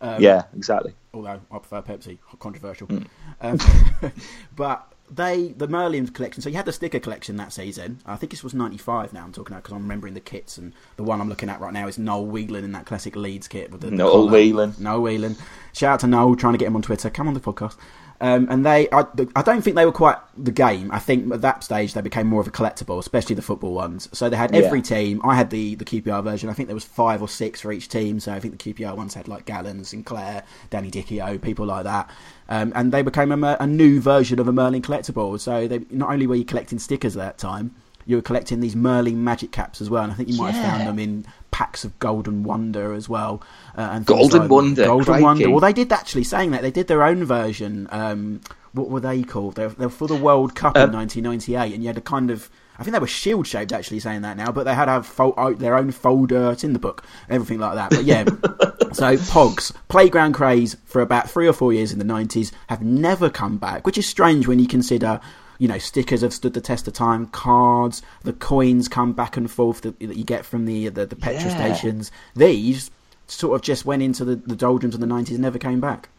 Um, Yeah, exactly. although I prefer Pepsi, controversial. Mm. Um, but they, the Merlin collection. So you had the sticker collection that season. I think this was '95 now. I'm talking about because I'm remembering the kits, and the one I'm looking at right now is Noel Whelan in that classic Leeds kit with the Noel. Whelan. Noel Whelan. Shout out to Noel, trying to get him on Twitter. Come on the podcast. Um, and they, I, I don't think they were quite the game. I think at that stage they became more of a collectible, especially the football ones. So they had every Yeah. team. I had the, the QPR version. I think there was five or six for each team. So I think the QPR ones had like Gallen, Sinclair, Danny Dichio, people like that. Um, and they became a, a new version of a Merlin collectible. So they not only were you collecting stickers at that time, you were collecting these Merlin magic caps as well. And I think you might have found them in packs of Golden Wonder as well. Uh, and Golden like- Wonder, Golden crikey. Wonder. Well, they did actually saying that they did their own version. Um, what were they called? They were, they were for the World Cup in Um, 1998, and you had a kind of. I think they were shield shaped, actually saying that now, but they had a fol- oh, their own folder. It's in the book, everything like that. But yeah, so Pogs playground craze for about three or four years in the 90s have never come back, which is strange when you consider. You know, stickers have stood the test of time. Cards, the coins come back and forth that, that you get from the the, the petrol Yeah. stations. These sort of just went into the, the doldrums of the 90s and never came back.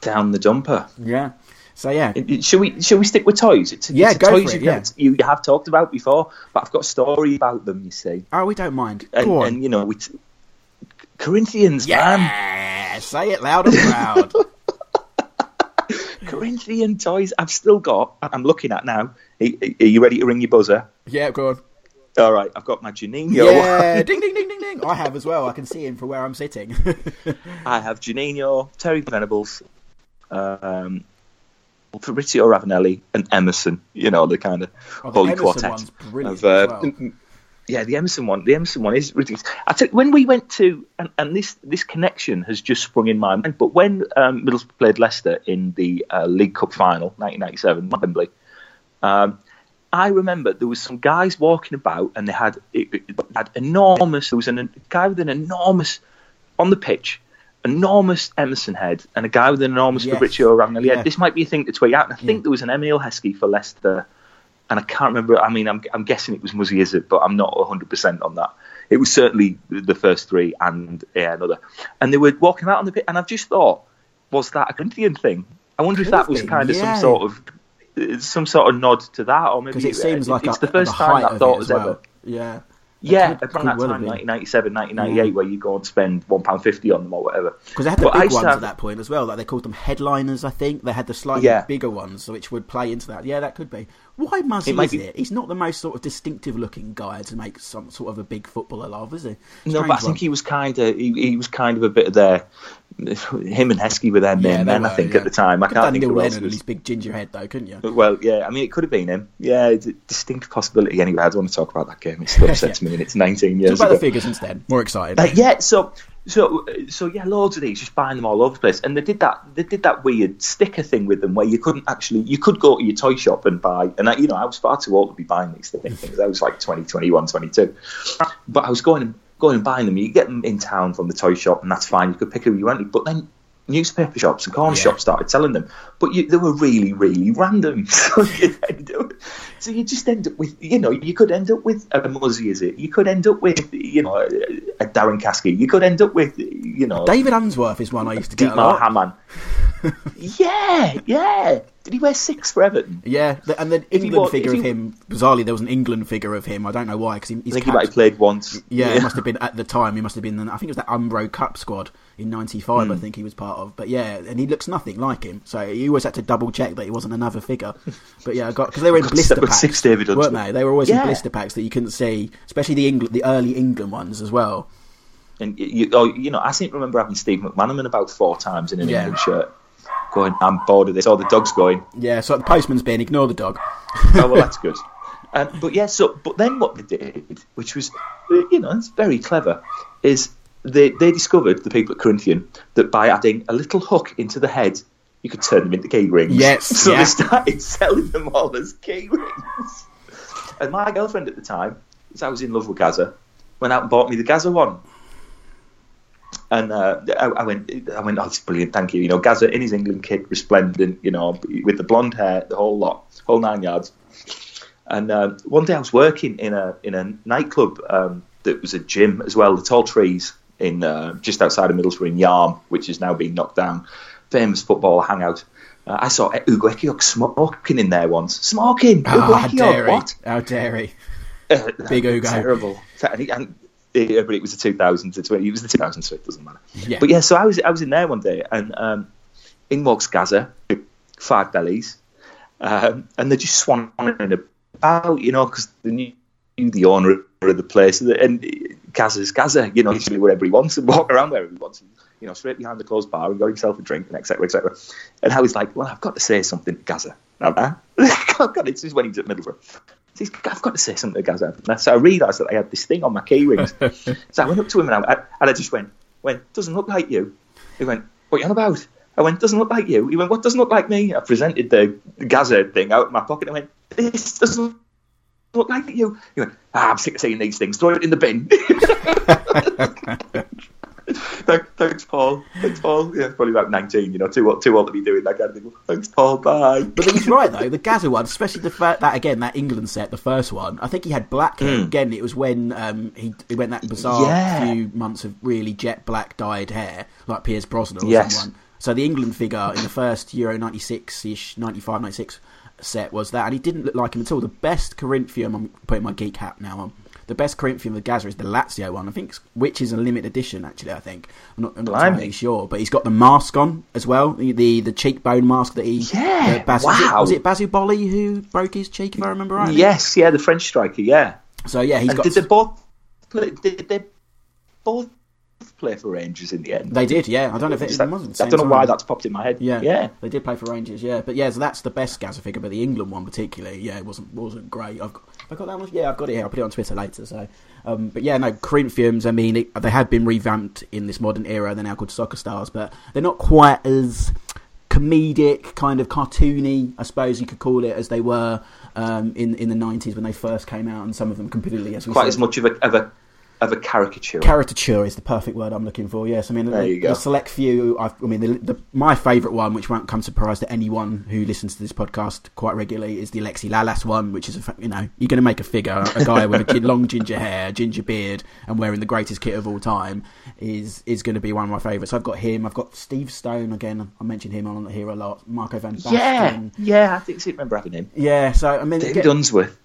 Down the dumper. Yeah. So yeah, It- it- Shall we? Shall we stick with toys? It's, Yeah, it's go toys for it, you, yeah. you have talked about before, but I've got a story about them. You see, oh, we don't mind. and, and you know, we t- Corinthians, man, say it loud and proud. Corinthian toys. I've still got. I'm looking at now. Are, you ready to ring your buzzer? yeah, go on. All right, I've got my Juninho. Yeah, ding ding ding ding ding. I have as well. I can see him from where I'm sitting. I have Juninho, Terry Venables, um, Fabrizio Ravanelli, and Emerson. You know the kind of Oh, holy Emerson quartet. one's brilliant of, uh, well. Yeah, the Emerson one. The Emerson one is ridiculous. I tell when we went to, and, and this this connection has just sprung in my mind. But when um, Middlesbrough played Leicester in the uh, League Cup final, 1997, Wembley, um, I remember there was some guys walking about, and they had it, it had enormous. There was an, a guy with an enormous on the pitch, enormous Emerson head, and a guy with an enormous Yes. Fabrizio Ravanelli Yeah. head. This might be a thing to tweet out. And I Yeah. think there was an Emile Heskey for Leicester and I can't remember. I mean, I'm, I'm guessing it was Muzzy Izzet, but I'm not 100 percent on that. It was certainly the first three and yeah, another. And they were walking out on the pit, and I've just thought, was that a Corinthian thing? I wonder if that was kind of yeah. some sort of uh, some sort of nod to that, or maybe it seems like it's a, the first time that thought was well. ever. Yeah. Yeah, could- around that well time, been. 1997, 1998, where you go and spend one pound fifty on them or whatever. Because they had the But big ones at that point as well. Like they called them headliners, I think. They had the slightly Yeah. bigger ones, which would play into that. Yeah, that could be. Why Muzzy It is be- it? He's not the most sort of distinctive looking guy to make some sort of a big footballer of, is he? No, but I think one. he was kind of he, he was kind of a bit of their him and Heskey were their main they men. I think yeah. at the time. I can't think Neil who else was. his big ginger head, though, couldn't you? Well, yeah, I mean, it could have been him. Yeah, it's a distinct possibility. Anyway, I don't want to talk about that game. It still upsets me, and it's 19 years Talk about the figures instead. More excited. Uh, yeah, so so so yeah, loads of these, just buying them all over the place, and they did that. They did that weird sticker thing with them, where you couldn't actually, you could go to your toy shop and buy. And I, you know, I was far too old to be buying these things. I was like 20, 21, 22. But I was going and going and buying them. You get them in town from the toy shop, and that's fine. You could pick who you wanted. But then newspaper shops and corner Yeah. shops started selling them, but you, they were really, really random. So you up, so you just end up with, you know, you could end up with a Muzzy, is it? You could end up with, you know, a, a Darren Caskey. You could end up with, you know, David Unsworth is one I used to get a Dietmar lot. Hamann. yeah, yeah. Did he wear six for Everton? Yeah, and the England wa- figure if of him. Bizarrely, there was an England figure of him. I don't know why because he, I think he might have played once. Yeah, it must have been at the time. He must have been. I think it was that Umbro Cup squad in '95. Hmm. I think he was part of. But yeah, and he looks nothing like him. So you always had to double check that he wasn't another figure. But yeah, I got because they were in blister packs, six David weren't they? They were always in blister packs that you couldn't see, especially the England, the early England ones as well. And you, oh, you know, I seem to remember having Steve McManaman about four times in an Yeah. England shirt. Going, I'm bored of this. All the dogs going. Yeah, so the postman's been ignore the dog. oh well, that's good. Um, but yeah, so but then what they did, which was you know it's very clever, is they they discovered the people at Corinthian that by adding a little hook into the head, you could turn them into key rings. Yes, so yeah. they started selling them all as key rings. And my girlfriend at the time, because I was in love with Gazza, went out and bought me the Gazza one. And uh, I, I, went, I went, oh, it's brilliant, thank you. You know, Gazza in his England kit, resplendent, you know, with the blonde hair, the whole lot, whole nine yards. And uh, one day I was working in a in a nightclub um, that was a gym as well, the Tall Trees in uh, just outside of Middlesbrough in Yarm, which is now being knocked down. Famous football hangout. Uh, I saw Ugo Ehiogu smoking in there once. Smoking! Oh, Ugo Ehiogu, what? How dare he? Uh, Big Ugo. Terrible. And, and, yeah, but it was the 2000s. It was the 2000s, so it doesn't matter. Yeah. But yeah, so I was I was in there one day, and um, in walks Gazza, five bellies, um, and they're just swanning about, you know, because they knew the owner of the place, and Gazza's Gazza, you know, he's do whatever he wants and walk around wherever he wants, you know, straight behind the closed bar and got himself a drink, and etc. etc. And how he's like, well, I've got to say something to Gazza. I've got it. This is when he's at Middlesbrough. I've got to say something to Gazza. So I realised that I had this thing on my key rings. so I went up to him and I, and I just went, went, doesn't look like you. He went, what are you on about? I went, doesn't look like you. He went, what doesn't look like me? I presented the Gazza thing out of my pocket. I went, this doesn't look like you. He went, ah, I'm sick of seeing these things. Throw it in the bin. thanks, Paul. Thanks, Paul. Yeah, probably about 19, you know, too old, too old to be doing that kind of thing. Thanks, Paul. Bye. But he's right, though. The Gazza one, especially the fact that, again, that England set, the first one, I think he had black hair. Mm. Again, it was when um, he, he went that bizarre yeah. few months of really jet black dyed hair, like Pierce Brosnan or yes. someone. So the England figure in the first Euro 96 ish, 95, 96 set was that, and he didn't look like him at all. The best Corinthian, I'm putting my geek hat now on the best Corinthian with Gazza is the Lazio one, I think, which is a limited edition. Actually, I think I'm not, I'm not entirely sure, but he's got the mask on as well, the the, the cheekbone mask that he yeah uh, Bas- wow was it, was it Boli who broke his cheek if I remember right? Yes, yeah, the French striker, yeah. So yeah, he's and got. Did they both? Did they both play for Rangers in the end. They did, yeah. I don't know if it, it wasn't. I don't know why that's popped in my head. Yeah, yeah, they did play for Rangers. Yeah, but yeah, so that's the best Gazza figure. But the England one particularly, yeah, it wasn't wasn't great. I've got, I got that one. Yeah, I've got it here. I'll put it on Twitter later. So, um, but yeah, no Corinthians. I mean, it, they have been revamped in this modern era. They're now called Soccer Stars, but they're not quite as comedic, kind of cartoony, I suppose you could call it, as they were um, in in the nineties when they first came out, and some of them completely as quite said, as much of a, of a of a caricature. Caricature is the perfect word I'm looking for. Yes, I mean the, the, select few. I've, i mean, the, the, my favourite one, which won't come surprise to anyone who listens to this podcast quite regularly, is the Alexi Lalas one, which is a, you know you're going to make a figure, a guy with a long ginger hair, ginger beard, and wearing the greatest kit of all time is is going to be one of my favourites. I've got him. I've got Steve Stone again. I mentioned him on here a lot. Marco van Basten. Yeah, yeah, I think I remember having him. Yeah, so I mean, David get, Unsworth.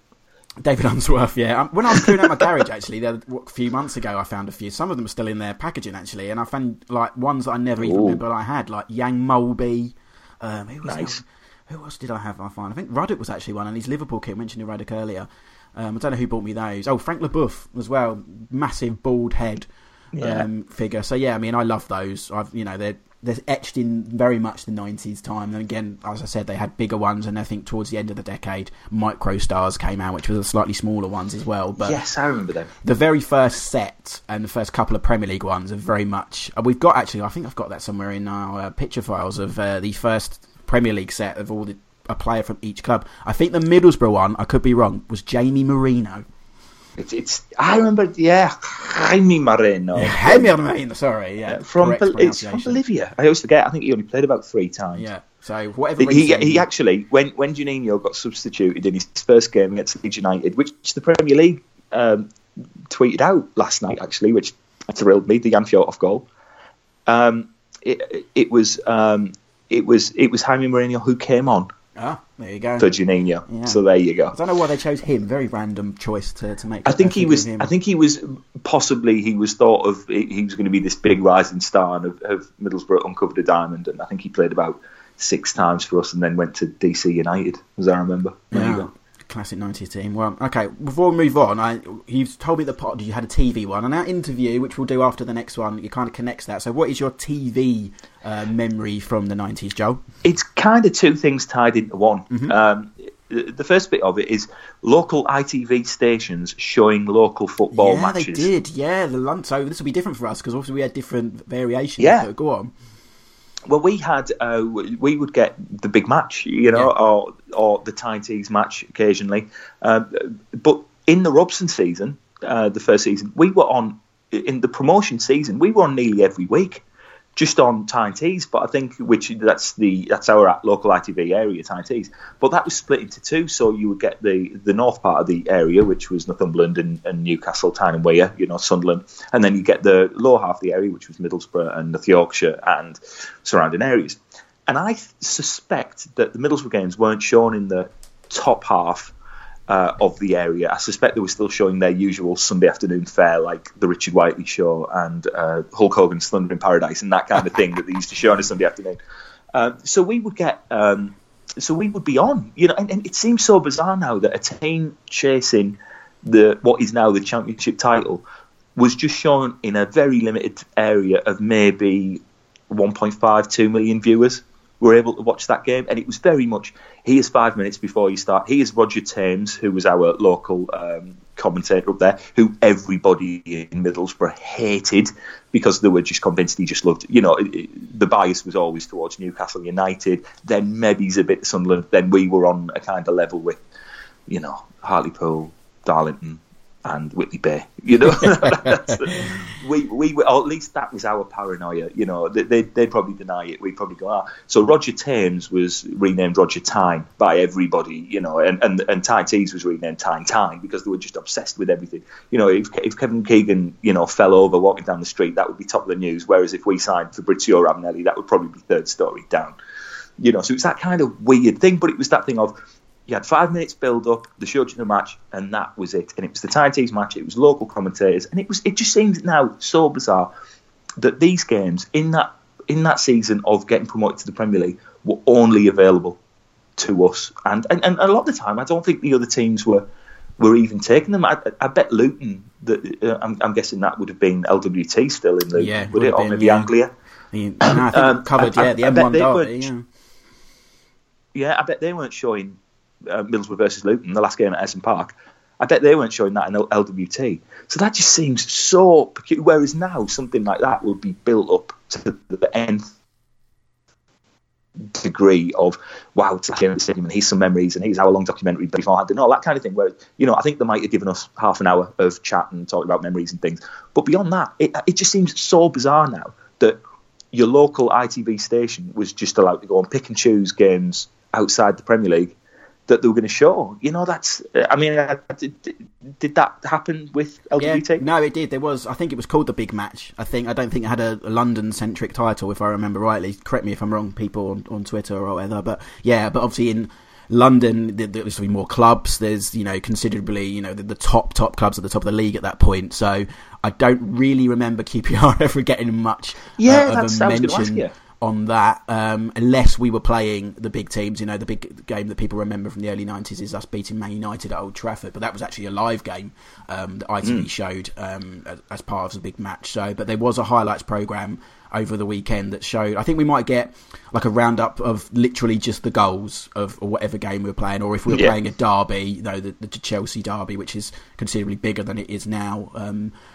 David Unsworth, yeah. Um, when I was clearing out my garage, actually, a few months ago, I found a few. Some of them are still in their packaging, actually, and I found like ones that I never even Ooh. remember I had, like Jan Molby. Um, who was nice. Who else did I have? I find I think Ruddock was actually one, and his Liverpool kit mentioned Ruddock earlier. Um, I don't know who bought me those. Oh, Frank Leboeuf as well, massive bald head yeah. um, figure. So yeah, I mean, I love those. I've you know they're they're etched in very much the 90s time. And again, as I said, they had bigger ones, and I think towards the end of the decade, Micro Stars came out, which was the slightly smaller ones as well. But yes, I remember them. The very first set and the first couple of Premier League ones are very much. Uh, we've got actually, I think I've got that somewhere in our uh, picture files of uh, the first Premier League set of all the a player from each club. I think the Middlesbrough one, I could be wrong, was Jamie Marino. It's, it's I remember, yeah, Jaime Moreno. Jaime Moreno, sorry, yeah. from it's from Bolivia. I always forget. I think he only played about three times. Yeah. So whatever he, he actually when when Juninho got substituted in his first game against Leeds United, which the Premier League um, tweeted out last night actually, which thrilled me, the Jan goal. Um, it, it was um, it was it was Jaime Moreno who came on Ah, there you go. For Juninho. Yeah. So there you go. I don't know why they chose him. Very random choice to, to make. I think he was. I think he was possibly he was thought of. He was going to be this big rising star and of, of Middlesbrough uncovered a diamond, and I think he played about six times for us, and then went to DC United, as I remember. There yeah. you go classic 90s team. Well, okay, before we move on, I, you've told me the pod you had a TV one, and our interview, which we'll do after the next one, it kind of connects that. So, what is your TV uh, memory from the 90s, Joe? It's kind of two things tied into one. Mm-hmm. Um, the first bit of it is local ITV stations showing local football yeah, matches. Yeah, they did. Yeah, the lunch. so this will be different for us because obviously we had different variations. Yeah, go on well, we had uh, we would get the big match, you know, yeah. or or the Titans match occasionally. Uh, but in the Robson season, uh, the first season, we were on in the promotion season, we were on nearly every week, just on Tyne Tees. But I think which that's the that's our local ITV area, Tyne Tees. But that was split into two, so you would get the the north part of the area, which was Northumberland and, and Newcastle, Tyne and Wear, you know, Sunderland, and then you get the lower half of the area, which was Middlesbrough and North Yorkshire and surrounding areas. And I suspect that the Middlesbrough games weren't shown in the top half uh, of the area. I suspect they were still showing their usual Sunday afternoon fare, like the Richard Whiteley show and uh, Hulk Hogan's Thunder in Paradise and that kind of thing that they used to show on a Sunday afternoon. Uh, so we would get, um, so we would be on, you know, and, and, it seems so bizarre now that a team chasing the what is now the championship title was just shown in a very limited area of maybe 1.5, 2 million viewers were able to watch that game, and it was very much here's five minutes before you start. Here's Roger Tames, who was our local um, commentator up there, who everybody in Middlesbrough hated because they were just convinced he just loved. You know, the bias was always towards Newcastle United. Then maybe he's a bit Sunderland. Then we were on a kind of level with, you know, Hartlepool, Darlington, and Whitley Bay. You know, we we or at least that was our paranoia. You know, they they probably deny it. We'd probably go ah. So Roger Tames was renamed Roger Tyne by everybody. You know, and and and Tyne Tees was renamed Tyne Tyne because they were just obsessed with everything. You know, if if Kevin Keegan you know fell over walking down the street, that would be top of the news. Whereas if we signed Fabrizio Ravanelli, that would probably be third story down. You know, so it's that kind of weird thing. But it was that thing of you had five minutes build up, the show to the match, and that was it. And it was the Tees match. It was local commentators, and it was. It just seems now so bizarre that these games in that in that season of getting promoted to the Premier League were only available to us. And and, and a lot of the time, I don't think the other teams were were even taking them. I, I bet Luton. That uh, I'm, I'm, guessing that would have been LWT still in Luton, yeah, would, it, or maybe yeah. Anglia? no, I think um, covered, yeah, the M1 derby, yeah. Yeah, I bet they weren't showing uh, Middlesbrough versus Luton, the last game at Ayresome Park. I bet they weren't showing that in LWT. So that just seems so peculiar. Whereas now, something like that would be built up to the nth degree of wow, stadium and here's some memories and here's our long documentary beforehand and all that kind of thing. Where you know, I think they might have given us half an hour of chat and talking about memories and things. But beyond that, it, it just seems so bizarre now that your local ITV station was just allowed to go and pick and choose games outside the Premier League that they were going to show. You know, that's. I mean, uh, did, did that happen with LWT? Yeah, no, it did. There was. I think it was called the Big Match. I think. I don't think it had a, a London-centric title, if I remember rightly. Correct me if I'm wrong, people on, on Twitter or whatever. But yeah, but obviously in. London, there's to be more clubs. There's, you know, considerably, you know, the, the, top top clubs at the top of the league at that point. So I don't really remember QPR ever getting much yeah, uh, of a mention on that, um, unless we were playing the big teams. You know, the big game that people remember from the early 90s is us beating Man United at Old Trafford, but that was actually a live game um, that ITV mm. showed um, as, as, part of the big match. So, but there was a highlights program over the weekend that showed. I think we might get like a roundup of literally just the goals of whatever game we are playing, or if we were yeah. playing a derby, you know, the, the, Chelsea derby, which is considerably bigger than it is now.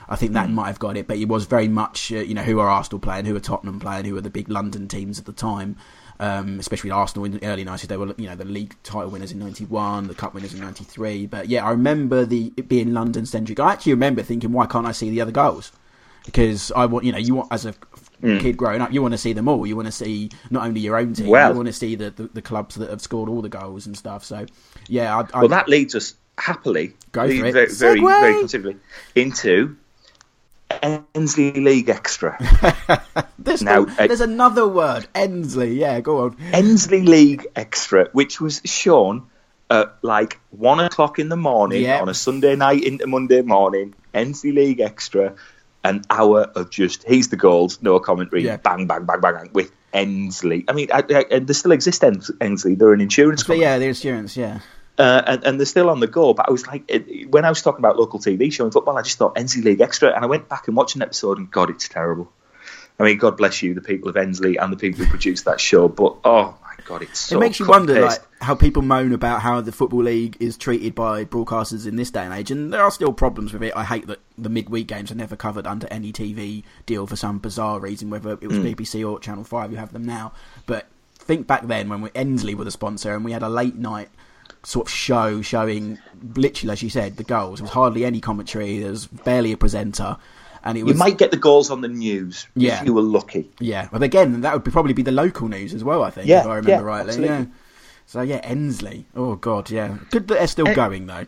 I think that mm. might have got it, but it was very much, uh, you know, who are Arsenal playing, who are Tottenham playing, who are the big London teams at the time. Um, especially Arsenal in the early 90s. They were, you know, the league title winners in 91, the cup winners in 93. But yeah, I remember the it being London centric. I actually remember thinking, why can't I see the other goals? Because I want, you know, you want as a mm. kid growing up, you want to see them all. You want to see not only your own team, well, you want to see the, the, the, clubs that have scored all the goals and stuff. So, yeah. I, I, well, that leads us happily, go very, very, very, very considerably, into Endsleigh League Extra. there's, now, no, uh, there's another word, Endsleigh. Yeah, go on. Endsleigh League Extra, which was shown at like one o'clock in the morning yep. on a Sunday night into Monday morning. Endsleigh League Extra an hour of just he's the goals, no commentary, yeah. bang, bang, bang, bang, bang, with Endsleigh. I mean, I, I, and there still exists Endsleigh. They're an insurance company. Yeah, the insurance, yeah. Uh, and, and, they're still on the go. But I was like, it, when I was talking about local TV showing football, I just thought Endsleigh League Extra, and I went back and watched an episode, and God, it's terrible. I mean, God bless you, the people of Endsleigh and the people who produced that show. But oh my God, it's so it makes you wonder like how people moan about how the football league is treated by broadcasters in this day and age, and there are still problems with it. I hate that the midweek games are never covered under any TV deal for some bizarre reason, whether it was mm. BBC or Channel Five. You have them now, but think back then when we, Endsleigh were the sponsor and we had a late night sort of show showing literally, as you said, the goals. There was hardly any commentary. There was barely a presenter and it was you might get the goals on the news Yeah. if you were lucky. yeah. But again, that would be, probably be the local news as well. I think, Yeah, if I remember yeah, rightly. absolutely. Yeah. So yeah, Endsleigh. Oh god, yeah. Good that they're still And- going though.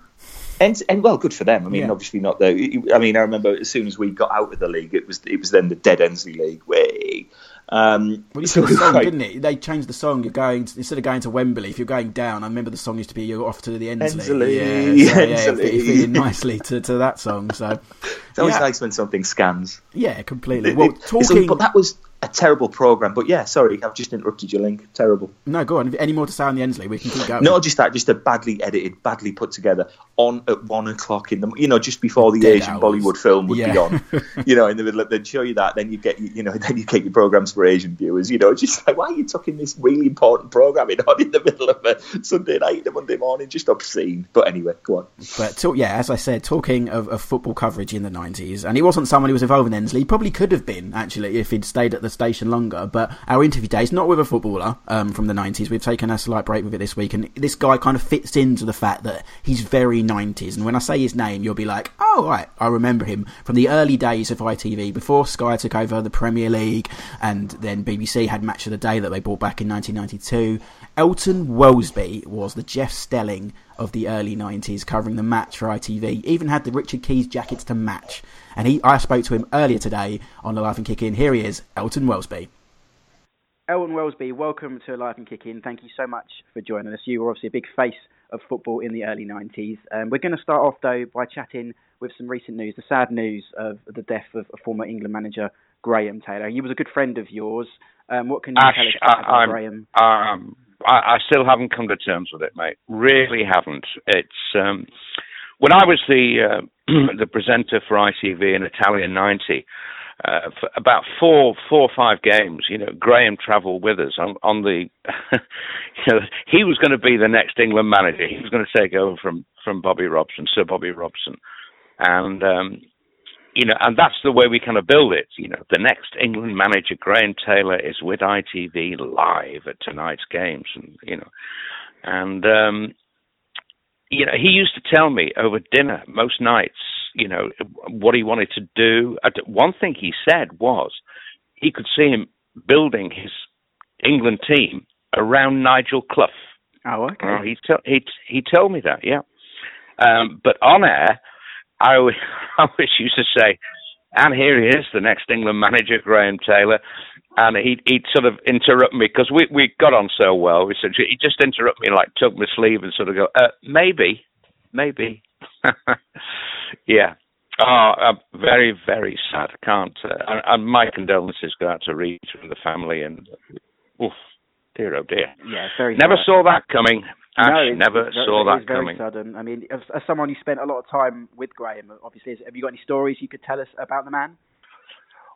And, and well, good for them. I mean, Yeah. obviously not though. I mean, I remember as soon as we got out of the league, it was it was then the Dead Endsleigh League. Way. Um, Well, you so the song, quite- didn't it? They changed the song. You're going instead of going to Wembley. If you're going down, I remember the song used to be "You're off to the Endsleigh." Endsleigh, yeah, so, yeah, it Endsleigh. it nicely to, to that song. So It's always yeah, nice when something scans. yeah, completely. Well, talking. but that was a terrible program. But yeah, sorry, I've just interrupted your link. Terrible. No, go on. Any more to say on the Endsleigh? We can keep going. Not just that, just a badly edited, badly put together on at one o'clock in the, you know, just before the Dead Asian hours. Bollywood film would be on. You know, in the middle, of, they'd show you that, then you get, you know, then you get your programs for Asian viewers. You know, just like why are you tucking this really important programming on in the middle of a Sunday night, a Monday morning? Just obscene. But anyway, go on. But talk, yeah, as I said, talking of, of football coverage in the nineties, and he wasn't someone who was involved in Endsleigh. He probably could have been actually if he'd stayed at the station longer. But our interview days, not with a footballer um, from the nineties. We've taken a slight break with it this week, and this guy kind of fits into the fact that he's very nineties. And when I say his name, you'll be like, oh right, I remember him from the early days of ITV before Sky took over the Premier League, and then BBC had Match of the Day that they brought back in 1992. Elton Welsby was the Jeff Stelling of the early 90s, covering the match for ITV. Even had the Richard Keys jackets to match. And he, I spoke to him earlier today on the Alive and Kicking. Here he is, Elton Welsby. Elton Welsby, welcome to Alive and Kicking. Thank you so much for joining us. You were obviously a big face of football in the early 90s. Um, we're going to start off, though, by chatting with some recent news, the sad news of the death of a former England manager Graham Taylor. He was a good friend of yours. Um, what can you Ash, tell us I- about I'm- Graham? Um, I, I still haven't come to terms with it, mate. Really haven't. It's um, when I was the uh, the presenter for ITV in Italia '90. Uh, about four, four or five games, you know, Graham travelled with us on, on the. you know, he was going to be the next England manager. He was going to take over from from Bobby Robson, Sir Bobby Robson, and um, you know, and that's the way we kind of build it. You know, the next England manager, Graham Taylor, is with ITV live at tonight's games, and you know, and um, you know, he used to tell me over dinner most nights, you know, what he wanted to do. Uh, One thing he said was he could see him building his England team around Nigel Clough. Oh, okay. Well, he he he told me that, yeah. Um, but on air, I always, I always used to say, and here he is, the next England manager, Graham Taylor. And he'd, he'd sort of interrupt me because we, we got on so well. We said, he'd just interrupt me, like, took my sleeve and sort of go, uh, maybe, maybe. yeah. Oh, uh, very, very sad. I can't. Uh, and, and my condolences go out to Reed and the family. And, oof, dear, oh dear. Yeah, very Never saw that coming. Ash no, never saw that very coming. sudden. I mean, as, as someone who spent a lot of time with Graham, obviously, is- have you got any stories you could tell us about the man?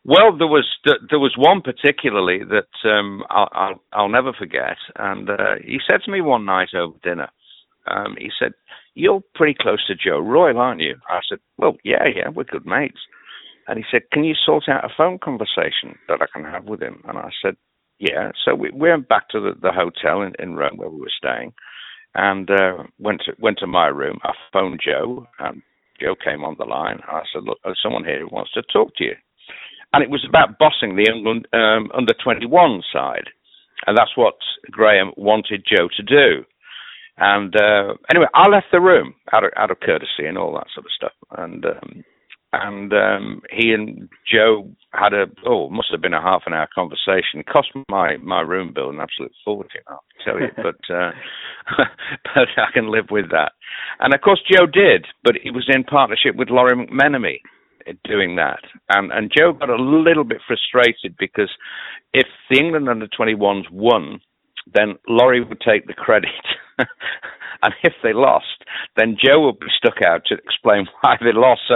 Well, there was there was one particularly that um, I'll, I'll I'll never forget, and uh, he said to me one night over dinner. Um, he said, "You're pretty close to Joe Royle, aren't you?" I said, "Well, yeah, yeah, we're good mates." And he said, "Can you sort out a phone conversation that I can have with him?" And I said, "Yeah." So we we went back to the, the hotel in, in Rome where we were staying, and uh, went to went to my room. I phoned Joe, and Joe came on the line. I said, "Look, there's someone here who wants to talk to you." and it was about bossing the England um, under 21 side, and that's what Graham wanted Joe to do. And uh, anyway, I left the room out of, out of courtesy and all that sort of stuff, and um, and um, he and Joe had a oh must have been a half an hour conversation. It cost my my room bill an absolute fortune, I'll tell you, but uh, but I can live with that. And of course, Joe did, but he was in partnership with Lawrie McMenemy doing that. And and Joe got a little bit frustrated because if the England under 21s won, then Laurie would take the credit. and if they lost, then Joe would be stuck out to explain why they lost. So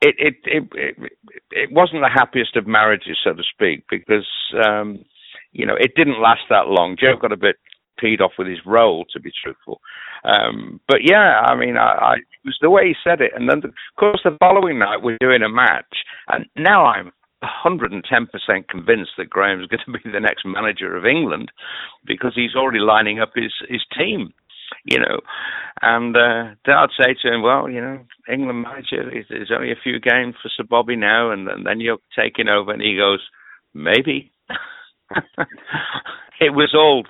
it it it it, it wasn't the happiest of marriages, so to speak, because um, you know it didn't last that long. Joe got a bit peed off with his role, to be truthful. Um, but yeah, I mean, I, I, it was the way he said it. And then, of course, the following night we're doing a match, and now I'm 110% convinced that Graham's going to be the next manager of England because he's already lining up his his team. you know. And uh, I'd say to him, well, you know, England manager, there's only a few games for Sir Bobby now, and, and then you're taking over. And he goes, maybe. it was all,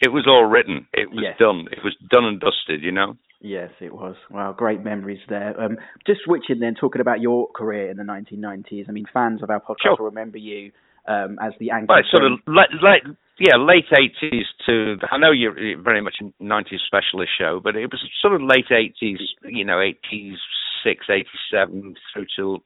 it was all written. It was yes. done. It was done and dusted, you know. Yes, it was. Wow, great memories there. Um, just switching then, talking about your career in the 1990s. I mean, fans of our podcast sure. will remember you um, as the anchor. Right, sort of late, late, yeah, late 80s to. I know you're very much a 90s specialist show, but it was sort of late 80s, you know, 86, 87 through till,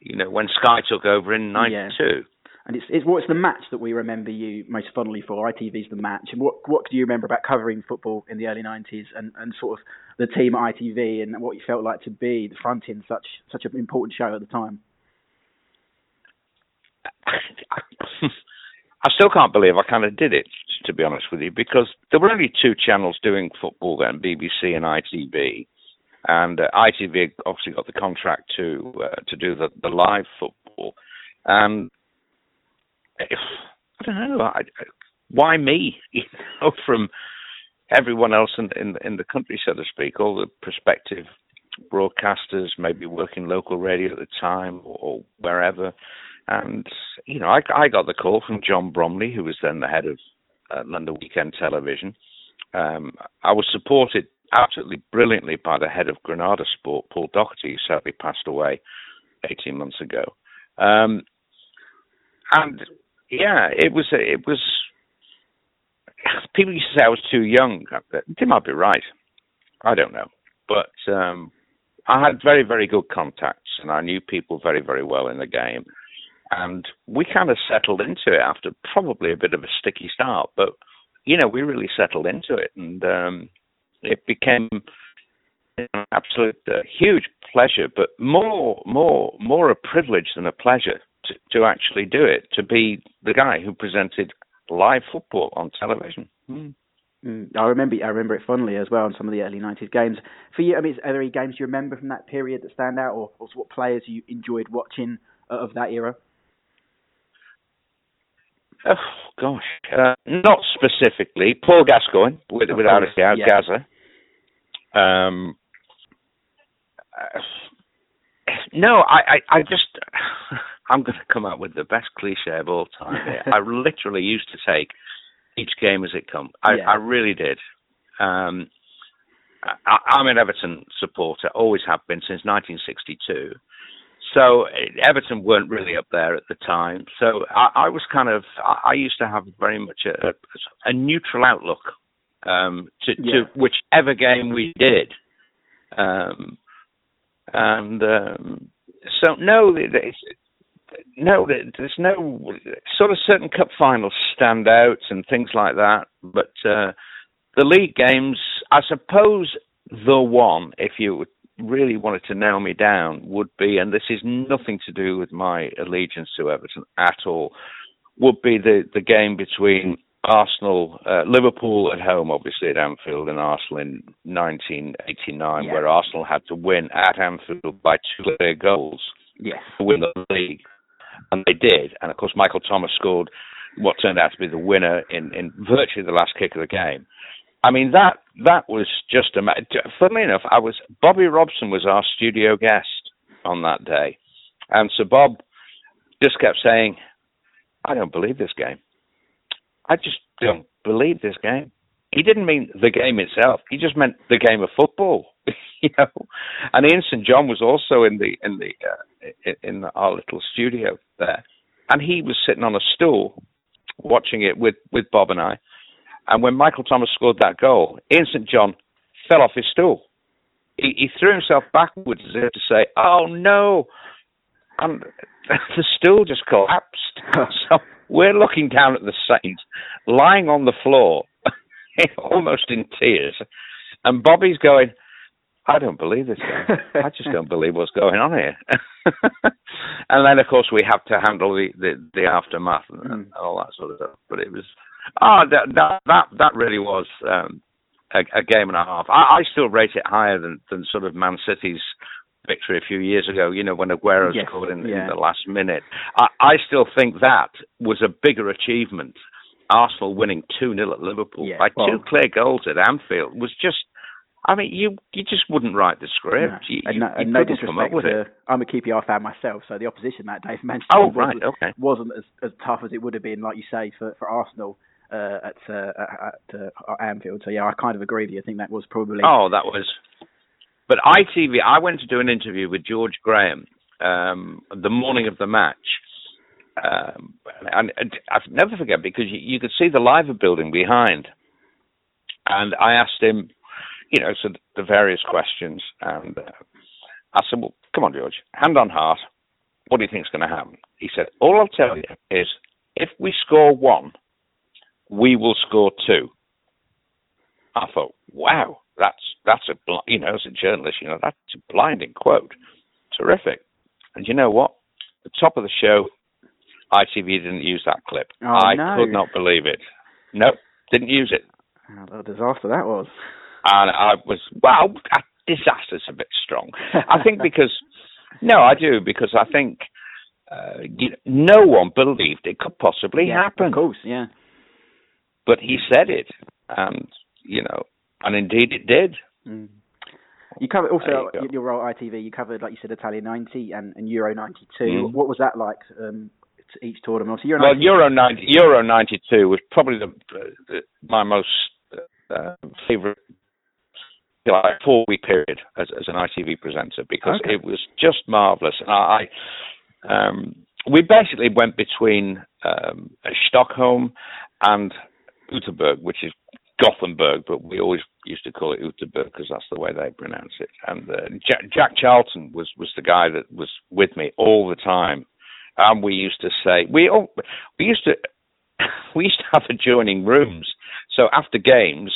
you know, when Sky took over in 92. Yeah. And it's, it's what's the match that we remember you most fondly for. ITV's the match. And what what do you remember about covering football in the early 90s and, and sort of the team at ITV and what you felt like to be the front in such such an important show at the time? I still can't believe I kind of did it, to be honest with you, because there were only two channels doing football then, BBC and ITV. And uh, ITV obviously got the contract to uh, to do the, the live football. And if, I don't know, I, why me? You know, from everyone else in, in in the country, so to speak, all the prospective broadcasters, maybe working local radio at the time or, or wherever. And you know, I, I got the call from John Bromley, who was then the head of uh, London Weekend Television. Um, I was supported absolutely brilliantly by the head of Granada Sport, Paul Doherty, who sadly passed away 18 months ago. Um, and yeah, it was it was. People used to say I was too young. They might be right. I don't know, but um, I had very very good contacts, and I knew people very very well in the game and we kind of settled into it after probably a bit of a sticky start, but you know we really settled into it, and um, it became an absolute uh, huge pleasure, but more more more a privilege than a pleasure to, to actually do it, to be the guy who presented live football on television. Mm. Mm, I remember I remember it fondly as well in some of the early '90s games. For you, I mean, are there any games you remember from that period that stand out, or, or what players you enjoyed watching of that era? Oh gosh, uh, not specifically. Paul Gascoigne, with, without a doubt, yeah. Gazza. Um, uh, no, I, I, I just, I'm going to come up with the best cliche of all time. Here. I literally used to take each game as it come. I, yeah. I really did. Um, I, I'm an Everton supporter, always have been since 1962. So Everton weren't really up there at the time. So I, I was kind of I, I, used to have very much a, a neutral outlook um, to, yeah. to, whichever game we did. Um, and um, so no, no, there's no sort of certain cup finals stand out and things like that. But uh, the league games, I suppose, the one if you really wanted to nail me down would be, and this is nothing to do with my allegiance to Everton at all, would be the, the game between Arsenal, uh, Liverpool at home, obviously at Anfield, and Arsenal in 1989, yeah. where Arsenal had to win at Anfield by two clear goals yes. to win the league. And they did. And of course, Michael Thomas scored what turned out to be the winner in, in virtually the last kick of the game. I mean that that was just a. Funnily enough, I was Bobby Robson was our studio guest on that day, and so Bob just kept saying, "I don't believe this game. I just don't believe this game." He didn't mean the game itself. He just meant the game of football, you know. And Ian St John was also in the in the uh, in our little studio there, and he was sitting on a stool watching it with with Bob and I and when Michael Thomas scored that goal, Ian St John fell off his stool. He, he threw himself backwards as if to say, "Oh no!" And the stool just collapsed. so we're looking down at the Saint, lying on the floor, almost in tears, and Bobby's going. I don't believe this guy. I just don't believe what's going on here. and then, of course, we have to handle the, the, the aftermath and, and all that sort of stuff. But it was Oh, that that that, that really was um, a, a, game and a half. I, I, still rate it higher than, than sort of Man City's victory a few years ago. You know when Aguero yes, scored in, yeah. in, the last minute. I, I, still think that was a bigger achievement. Arsenal winning two 0 at Liverpool yeah, by well, two clear goals at Anfield was just I mean, you you just wouldn't write the script. No. You, and no, you and no disrespect up with to, it. I'm a QPR fan myself, so the opposition that day for Manchester Oh, right, wasn't, okay. wasn't as, as tough as it would have been, like you say, for, for Arsenal uh, at uh, at, at uh, Anfield. So yeah, I kind of agree with you. I think that was probably Oh, that was. But ITV, I went to do an interview with George Graham um, the morning of the match. Um, and, and I'll never forget because you, you could see the Liver building behind. And I asked him, you know, so the various questions. And uh, I said, well, come on, George, hand on heart, what do you think's going to happen? He said, all I'll tell you is if we score one, we will score two. I thought, wow, that's that's a bl- you know as a journalist, you know that's a blinding quote, terrific. And you know what? The top of the show, ITV didn't use that clip. Oh, I no. could not believe it. No, didn't use it. Oh, what a disaster that was. And I was well, uh, disaster's a bit strong. I think because no, I do because I think uh, you no one believed it could possibly yeah, happen. Of course, yeah. But he said it, and you know, and indeed it did. Mm. You covered also you your role at ITV. You covered, like you said, Italia '90 and, and Euro '92. Mm. What was that like? Um, to each tournament. So Euro Well, 90 Euro 90, Euro 92 was probably the, the my most uh, favorite like four week period as, as an ITV presenter because Okay. it was just marvelous. And I, um, we basically went between um, Stockholm and Uterberg, which is Gothenburg, but we always used to call it Uterberg because that's the way they pronounce it. And uh, Jack, Jack Charlton was was the guy that was with me all the time, and we used to say we all we used to we used to have adjoining rooms. So after games,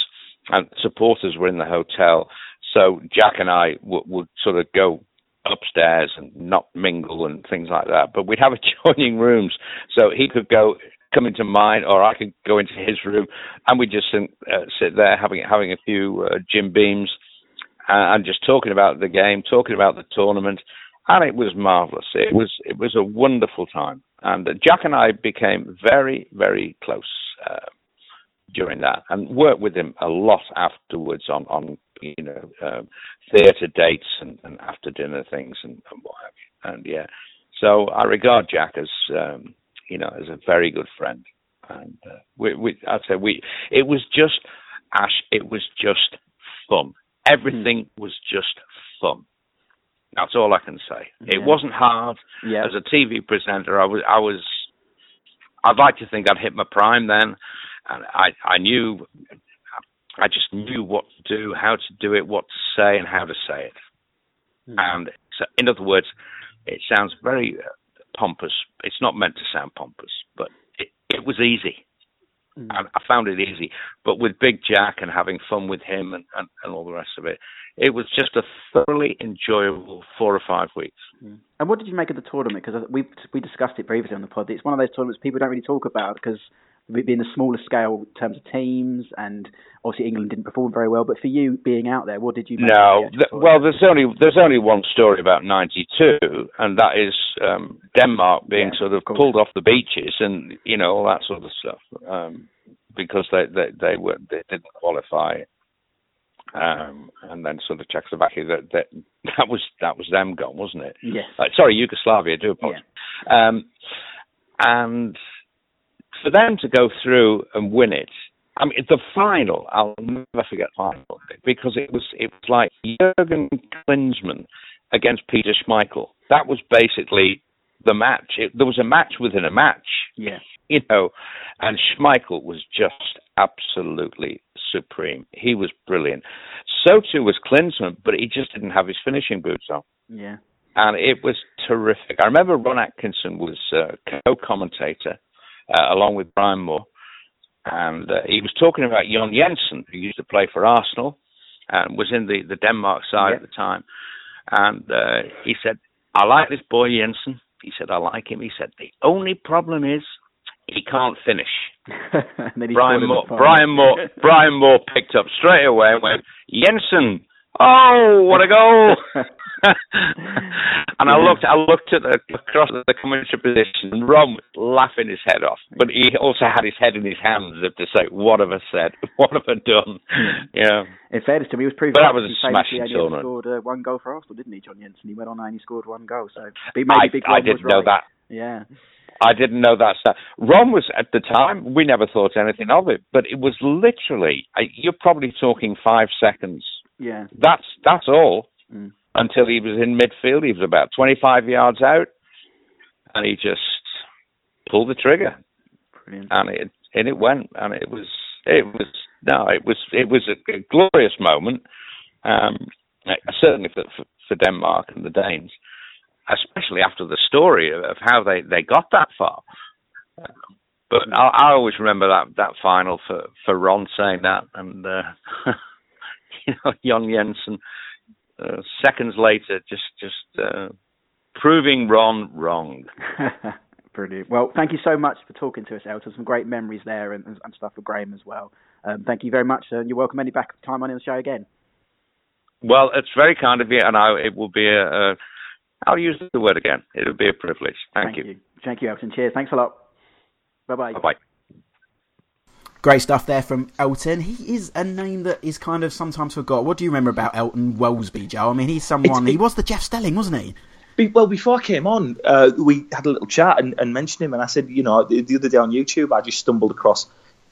and supporters were in the hotel, so Jack and I would, would sort of go upstairs and not mingle and things like that. But we'd have adjoining rooms, so he could go come into mine, or I could go into his room, and we just sit, uh, sit there having having a few uh, Jim Beams and just talking about the game, talking about the tournament, and it was marvelous. It was it was a wonderful time, and uh, Jack and I became very very close uh, during that, and worked with him a lot afterwards on on you know um, theatre dates and, and after dinner things and, and what have you. And yeah, so I regard Jack as um, you know as a very good friend, and uh, we, we I'd say we it was just Ash, it was just fun. Everything was just fun. That's all I can say. It wasn't hard. Yeah. As a TV presenter, I was I was I'd like to think I'd hit my prime then, and I I knew I just knew what to do, how to do it, what to say, and how to say it. Hmm. And so, in other words, it sounds very pompous. It's not meant to sound pompous, but it, it was easy. Mm. I, I found it easy. But with Big Jack and having fun with him and, and, and all the rest of it, it was just a thoroughly enjoyable four or five weeks. Mm. And what did you make of the tournament? Because we we discussed it previously on the pod. It's one of those tournaments people don't really talk about because being the smaller scale in terms of teams, and obviously England didn't perform very well. But for you being out there, what did you? No, the well, there's only there's only one story about '92, and that is um, Denmark being Yeah, sort of of pulled off the beaches and you know all that sort of stuff um, because they, they they were they didn't qualify, um, and then sort of Czechoslovakia that that that was that was them gone, wasn't it? Yes. Uh, sorry, Yugoslavia. I do apologize. Um, and for them to go through and win it, I mean, the final. I'll never forget the final because it was it was like Jurgen Klinsmann against Peter Schmeichel. That was basically the match. It, there was a match within a match, Yeah. you know, and Schmeichel was just absolutely supreme. He was brilliant. So too was Klinsmann, but he just didn't have his finishing boots on Yeah. and it was terrific. I remember Ron Atkinson was uh, co-commentator uh, along with Brian Moore, and uh, he was talking about John Jensen, who used to play for Arsenal and was in the, the Denmark side Yeah. at the time, and uh, he said, "I like this boy Jensen." He said, "I like him." He said, "The only problem is." He can't finish. and then he Brian scored in the Moore. Brian Moore, Brian Moore picked up straight away and went, Jensen, oh, what a goal! and I looked, I looked at the across the commentary position, and Ron was laughing his head off, but he also had his head in his hands as if to say, "What have I said? What have I done?" Yeah. In fairness to him, he was proving But that was a smashing tournament. scored uh, one goal for Arsenal, didn't he, John Jensen? He went on and only scored one goal, so maybe I, Big I didn't know right. that. Yeah, I didn't know that stuff. Ron was at the time. We never thought anything of it, but it was literally. You're probably talking five seconds. Yeah, That's that's all. Mm. Until he was in midfield, he was about 25 yards out, and he just pulled the trigger, brilliant. and it and it went, and it was it was no, it was it was a, a glorious moment, um, certainly for, for for Denmark and the Danes, especially after the story of, of how they they got that far. But I, I always remember that that final for for Ron saying that, and uh, you know John Jensen uh, seconds later just just uh, proving Ron wrong. Brilliant. Well, thank you so much for talking to us, Elton. Some great memories there and, and stuff for Graham as well. Um, thank you very much, and you're welcome any back time on the show again. Well, it's very kind of you, and I, it will be a, a. I'll use the word again. It'll be a privilege. Thank, you. Thank you, Elton. Cheers. Thanks a lot. Bye bye. Bye bye. Great stuff there from Elton. He is a name that is kind of sometimes forgot. What do you remember about Elton Welsby, Joe? I mean, he's someone. He was the Jeff Stelling, wasn't he? Be- Well, before I came on, uh, we had a little chat and, and mentioned him, and I said, you know, the, the other day on YouTube, I just stumbled across.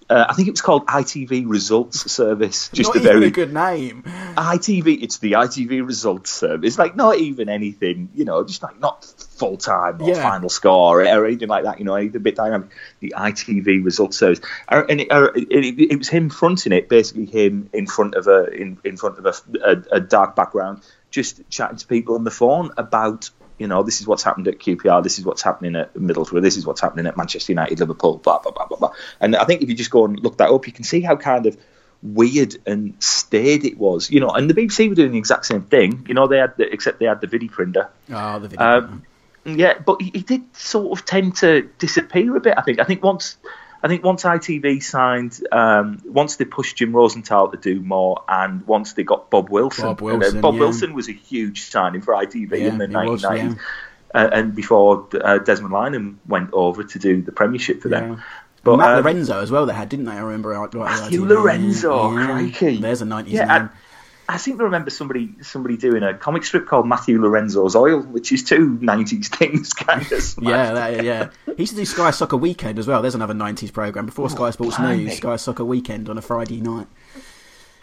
Uh, I think it was called ITV Results Service. Just Not a very a good name. ITV. It's the ITV Results Service. Like not even anything, you know, just like not full time or Yeah. final score or anything like that. You know, anything a bit dynamic. The ITV Results Service, Uh, and it, uh, it, it, it was him fronting it, basically him in front of a in, in front of a, a, a dark background, just chatting to people on the phone about. You know, this is what's happened at QPR. This is what's happening at Middlesbrough. This is what's happening at Manchester United, Liverpool. Blah blah blah blah blah. And I think if you just go and look that up, you can see how kind of weird and staid it was. You know, and the BBC were doing the exact same thing. You know, they had the, except they had the Vidiprinter. Oh, the video. Um, yeah, but he, he did sort of tend to disappear a bit. I think. I think once, I think once ITV signed, um, once they pushed Jim Rosenthal to do more, and once they got Bob Wilson. Bob And, uh, Wilson, Bob yeah. Wilson was a huge signing for ITV Yeah, in the he 1990s. yeah. Uh, and before uh, Desmond Lynam went over to do the Premiership for them. But Matt um, Lorenzo as well. They had, didn't they? I remember. Matthew Lorenzo, yeah. crikey. There's a nineties Yeah. I, I seem to remember somebody somebody doing a comic strip called Matthew Lorenzo's Oil, which is two 90s things kind of. Yeah, that, yeah. He used to do Sky Soccer Weekend as well. There's another '90s program before Sky Sports blimey. News. Sky Soccer Weekend on a Friday night.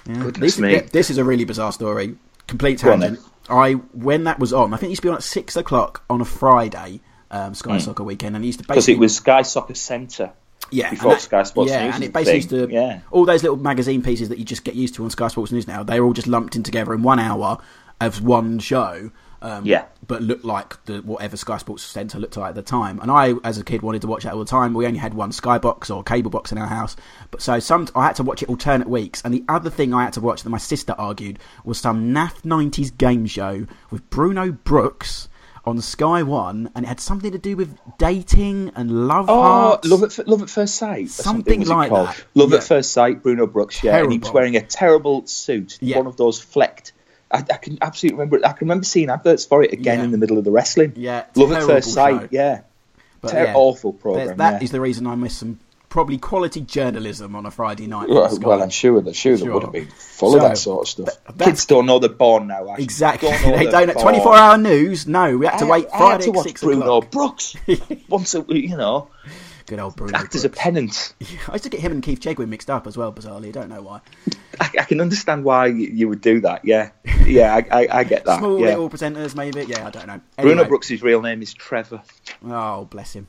Yeah. Goodness this, me. yeah, this is a really bizarre story. Complete tangent. I when that was on, I think it used to be on at six o'clock on a Friday. Um, Sky Soccer Weekend, and it used to. Because it was Sky Soccer Centre. Yeah, before that- Sky Sports yeah, News and it basically used to Yeah. all those little magazine pieces that you just get used to on Sky Sports News now. They're all just lumped in together in one hour of one show. Um, Yeah. but looked like the whatever Sky Sports Centre looked like at the time. And I, as a kid, wanted to watch that all the time. We only had one Sky box or cable box in our house, but so some I had to watch it alternate weeks. And the other thing I had to watch that my sister argued was some naff '90s game show with Bruno Brooks on Sky One, and it had something to do with dating and love Oh, hearts. Love at, Love at First Sight. or Something like that. Love Yeah. at First Sight, Bruno Brooks, yeah. And he was wearing a terrible suit, Yeah. one of those flecked. I, I can absolutely remember. I can remember seeing adverts for it again Yeah. in the middle of the wrestling. Yeah, Love at First Sight, show. yeah. But Ter- awful program. that is the reason I miss some probably quality journalism on a Friday night. Well, well, I'm sure that sure, Sure. would have been full of that sort of stuff. Kids don't know they're born now. Actually. Exactly. Don't they don't. born. Twenty-four hour news. No, we had to I- wait I, Friday had to at watch Bruno o'clock. Brooks once a week. You know, Good old Bruno. act as a penance. I used to get him and Keith Chegwin mixed up as well. Bizarrely, I don't know why. I, I can understand why you, would do that. Yeah, yeah, I, I, I get that. Small yeah. little presenters, maybe. Yeah, I don't know. Bruno Anyway. Brooks' real name is Trevor. Oh, bless him.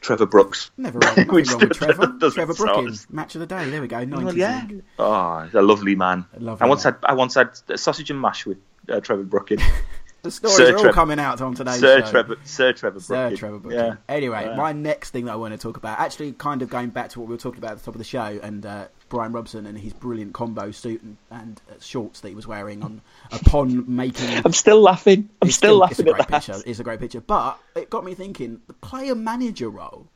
Trevor Brooks. Never wrong, wrong with Trevor. Trevor Brooking's, match of the day. There we go. 90s. Well, yeah. Oh, he's a lovely man. lovely I once man. had I once had sausage and mash with uh, Trevor Brooking. The stories Sir are all Trevor- coming out on today's Sir show. Trevor Sir Trevor Sir Trevor Brooking. Yeah. Anyway, Yeah. my next thing that I want to talk about, actually, kind of going back to what we were talking about at the top of the show, and uh, Brian Robson and his brilliant combo suit and, and uh, shorts that he was wearing on upon making. I'm still laughing. I'm It's still, it's a great at that. picture. It's a great picture, but it got me thinking. The player manager role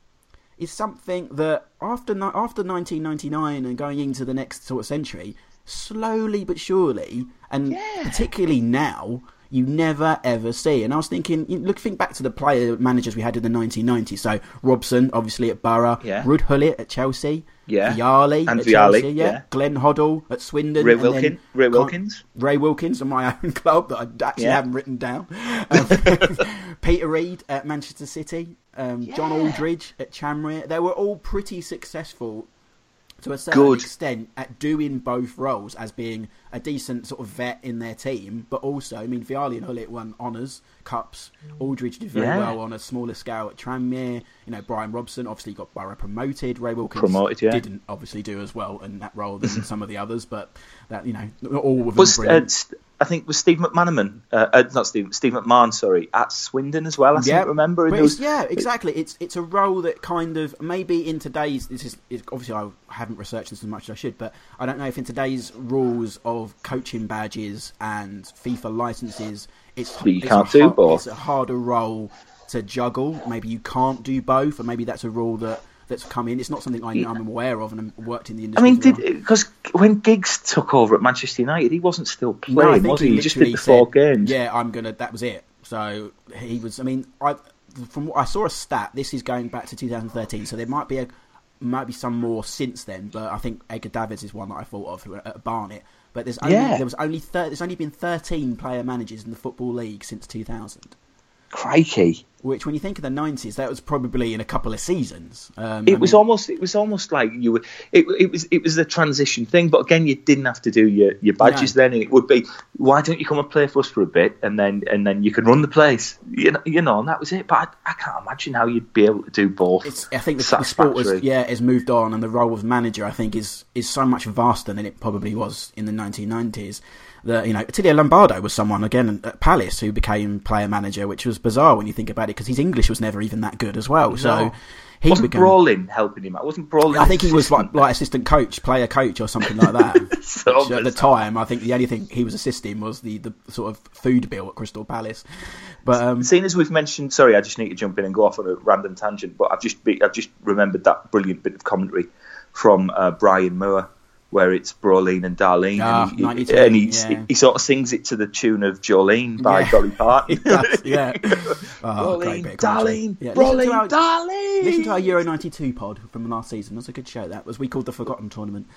is something that after after 1999 and going into the next sort of century, slowly but surely, and Yeah. particularly now, you never ever see. And I was thinking, look, think back to the player managers we had in the 1990s. So Robson, obviously at Borough, Yeah. Ruud Gullit at Chelsea, Yeah. Vialli And at Vialli, Chelsea, yeah. yeah. Glenn Hoddle at Swindon, Ray and Wilkin, Ray Wilkins. Ray Wilkins on my own club that I actually Yeah. haven't written down. Um, Peter Reid at Manchester City, um, John Aldridge at Tranmere. They were all pretty successful to a certain Good. extent at doing both roles as being a decent sort of vet in their team, but also, I mean, Vialli and Gullit won honours, cups. Aldridge did very Yeah. well on a smaller scale at Tranmere. You know, Brian Robson obviously got Borough promoted. Ray Wilkins Promoted, yeah. didn't obviously do as well in that role than some of the others, but that you know, all of them Was uh, I think was Steve McManaman, uh, uh, not Steve, Steve McMahon, sorry, at Swindon as well. I Yeah, remember. And was- yeah, exactly. It's it's a role that kind of maybe in today's this is obviously I haven't researched this as much as I should, but I don't know if in today's rules of coaching badges and FIFA licenses, it's you it's can't a do both. It's a harder role to juggle. Maybe you can't do both, or maybe that's a rule that that's come in. It's not something I, I'm aware of, and I've worked in the industry. I mean, for a did because when Giggs took over at Manchester United, he wasn't still playing, think was he? He just did the four said, games. Yeah, I'm gonna. That was it. So he was. I mean, I from what I saw a stat. This is going back to 2013. So there might be a might be some more since then. But I think Edgar Davids is one that I thought of who- at Barnet. But there's only Yeah. there was only thir- there's only been 13 player managers in the football league since 2000. Crikey! Which, when you think of the 90s, that was probably in a couple of seasons. Um, It I was mean- almost it was almost like you were it, it was it was the transition thing but again you didn't have to do your, your badges No. then it would be why don't you come and play for us for a bit and then and then you can run the place you know, you know and that was it but I, I can't imagine how you'd be able to do both It's, I think the, the sport satisfactory. yeah has moved on, and the role of manager I think is is so much vaster than it probably was in the 1990s. That you know, Attilio Lombardo was someone again at Palace who became player manager, which was bizarre when you think about it because his English was never even that good as well. So he wasn't became. Brolin helping him out wasn't Brolin I think he was like, like assistant coach, player coach, or something like that. So at the time, I think the only thing he was assisting was the, the sort of food bill at Crystal Palace. But um, Seeing as we've mentioned, sorry, I just need to jump in and go off on a random tangent, but I've just be, I've just remembered that brilliant bit of commentary from uh, Brian Moore, where it's Brolene and Darlene, Ah, and, he, and he, yeah. he sort of sings it to the tune of Jolene by Yeah. Dolly Parton. yeah, oh, great Brolene, bit of commentary. Darlene, Yeah, listen to our- Darlene. Listen to our Euro '92 pod from last season. That was a good show. That was we called the Forgotten Tournament.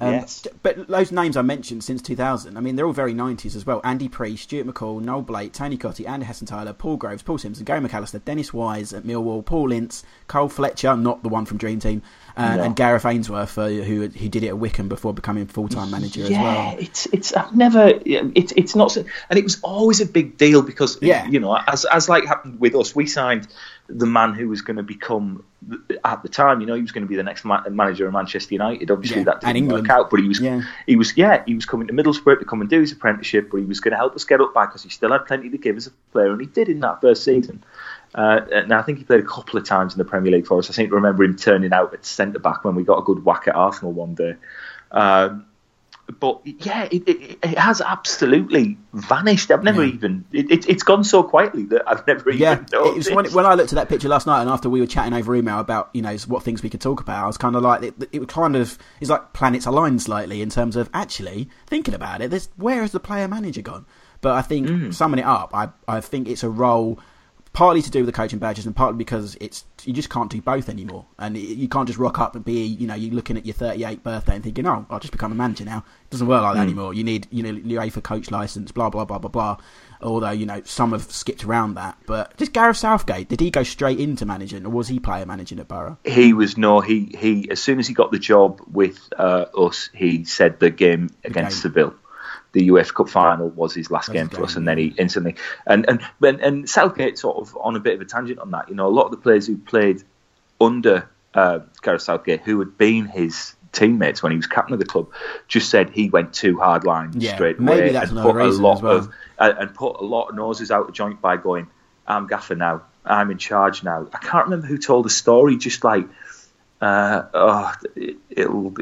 Um, Yes. But those names I mentioned since 2000, I mean, they're all very 90s as well. Andy Preece, Stuart McCall, Noel Blake, Tony Cottee, Andy Hessenthaler, Paul Groves, Paul Simpson, Gary McAllister, Dennis Wise at Millwall, Paul Ince, Cole Fletcher, not the one from Dream Team, uh, No. and Gareth Ainsworth, uh, who who did it at Wycombe before becoming full time manager as yeah, well. it's it's I've never it's it's not and it was always a big deal because Yeah. you know as as like happened with us, we signed the man who was going to become at the time, you know, he was going to be the next ma- manager of Manchester United. Obviously, Yeah, that didn't work out, but he was Yeah. he was yeah he was coming to Middlesbrough to come and do his apprenticeship, but he was going to help us get up back because he still had plenty to give as a player, and he did in that first season. Uh, and I think he played a couple of times in the Premier League for us. I seem to remember him turning out at centre back when we got a good whack at Arsenal one day. Um, but yeah, it, it, it has absolutely vanished. I've never Yeah. even. It, it's gone so quietly that I've never Yeah, even it noticed. was when, when I looked at that picture last night, and after we were chatting over email about you know what things we could talk about, I was kind of like it, it was kind of it's like planets aligned slightly in terms of actually thinking about it. This where has the player manager gone? But I think Mm. summing it up, I I think it's a role partly to do with the coaching badges and partly because it's you just can't do both anymore and you can't just rock up and be you know you're looking at your 38th birthday and thinking oh I'll just become a manager now it doesn't work like Mm. that anymore you need you know your UEFA coach license blah blah blah blah blah although you know some have skipped around that but just Gareth Southgate did he go straight into managing or was he player managing at Borough he was no he he as soon as he got the job with uh, us, he said the game against game. Seville. The UEFA Cup final was his last game for us, and then he instantly and and and, and Southgate sort of on a bit of a tangent on that. You know, a lot of the players who played under uh, Gareth Southgate, who had been his teammates when he was captain of the club, just said he went too hard line Yeah, straight maybe away that's and put a lot well. of uh, and put a lot of noses out of joint by going, "I'm gaffer now, I'm in charge now." I can't remember who told the story. Just like, uh, oh, it, it'll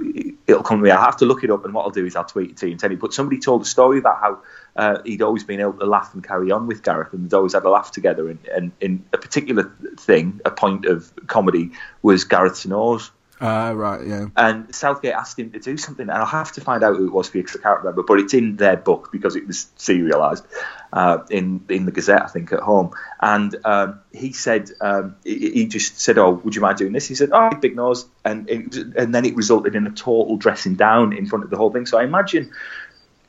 it'll come to me. I have to look it up, and what I'll do is I'll tweet it to you and tell you. But somebody told a story about how uh, he'd always been able to laugh and carry on with Gareth, and they'd always had a laugh together. And, and in a particular thing, a point of comedy was Gareth's nose. Uh, right, yeah. And Southgate asked him to do something, and I'll have to find out who it was because I can't remember, but it's in their book because it was serialised uh, in in the Gazette, I think, at home. And um, he said, um, he, he, just said, "Oh, would you mind doing this?" He said, "Oh, big nose," and it, and then it resulted in a total dressing down in front of the whole thing. So I imagine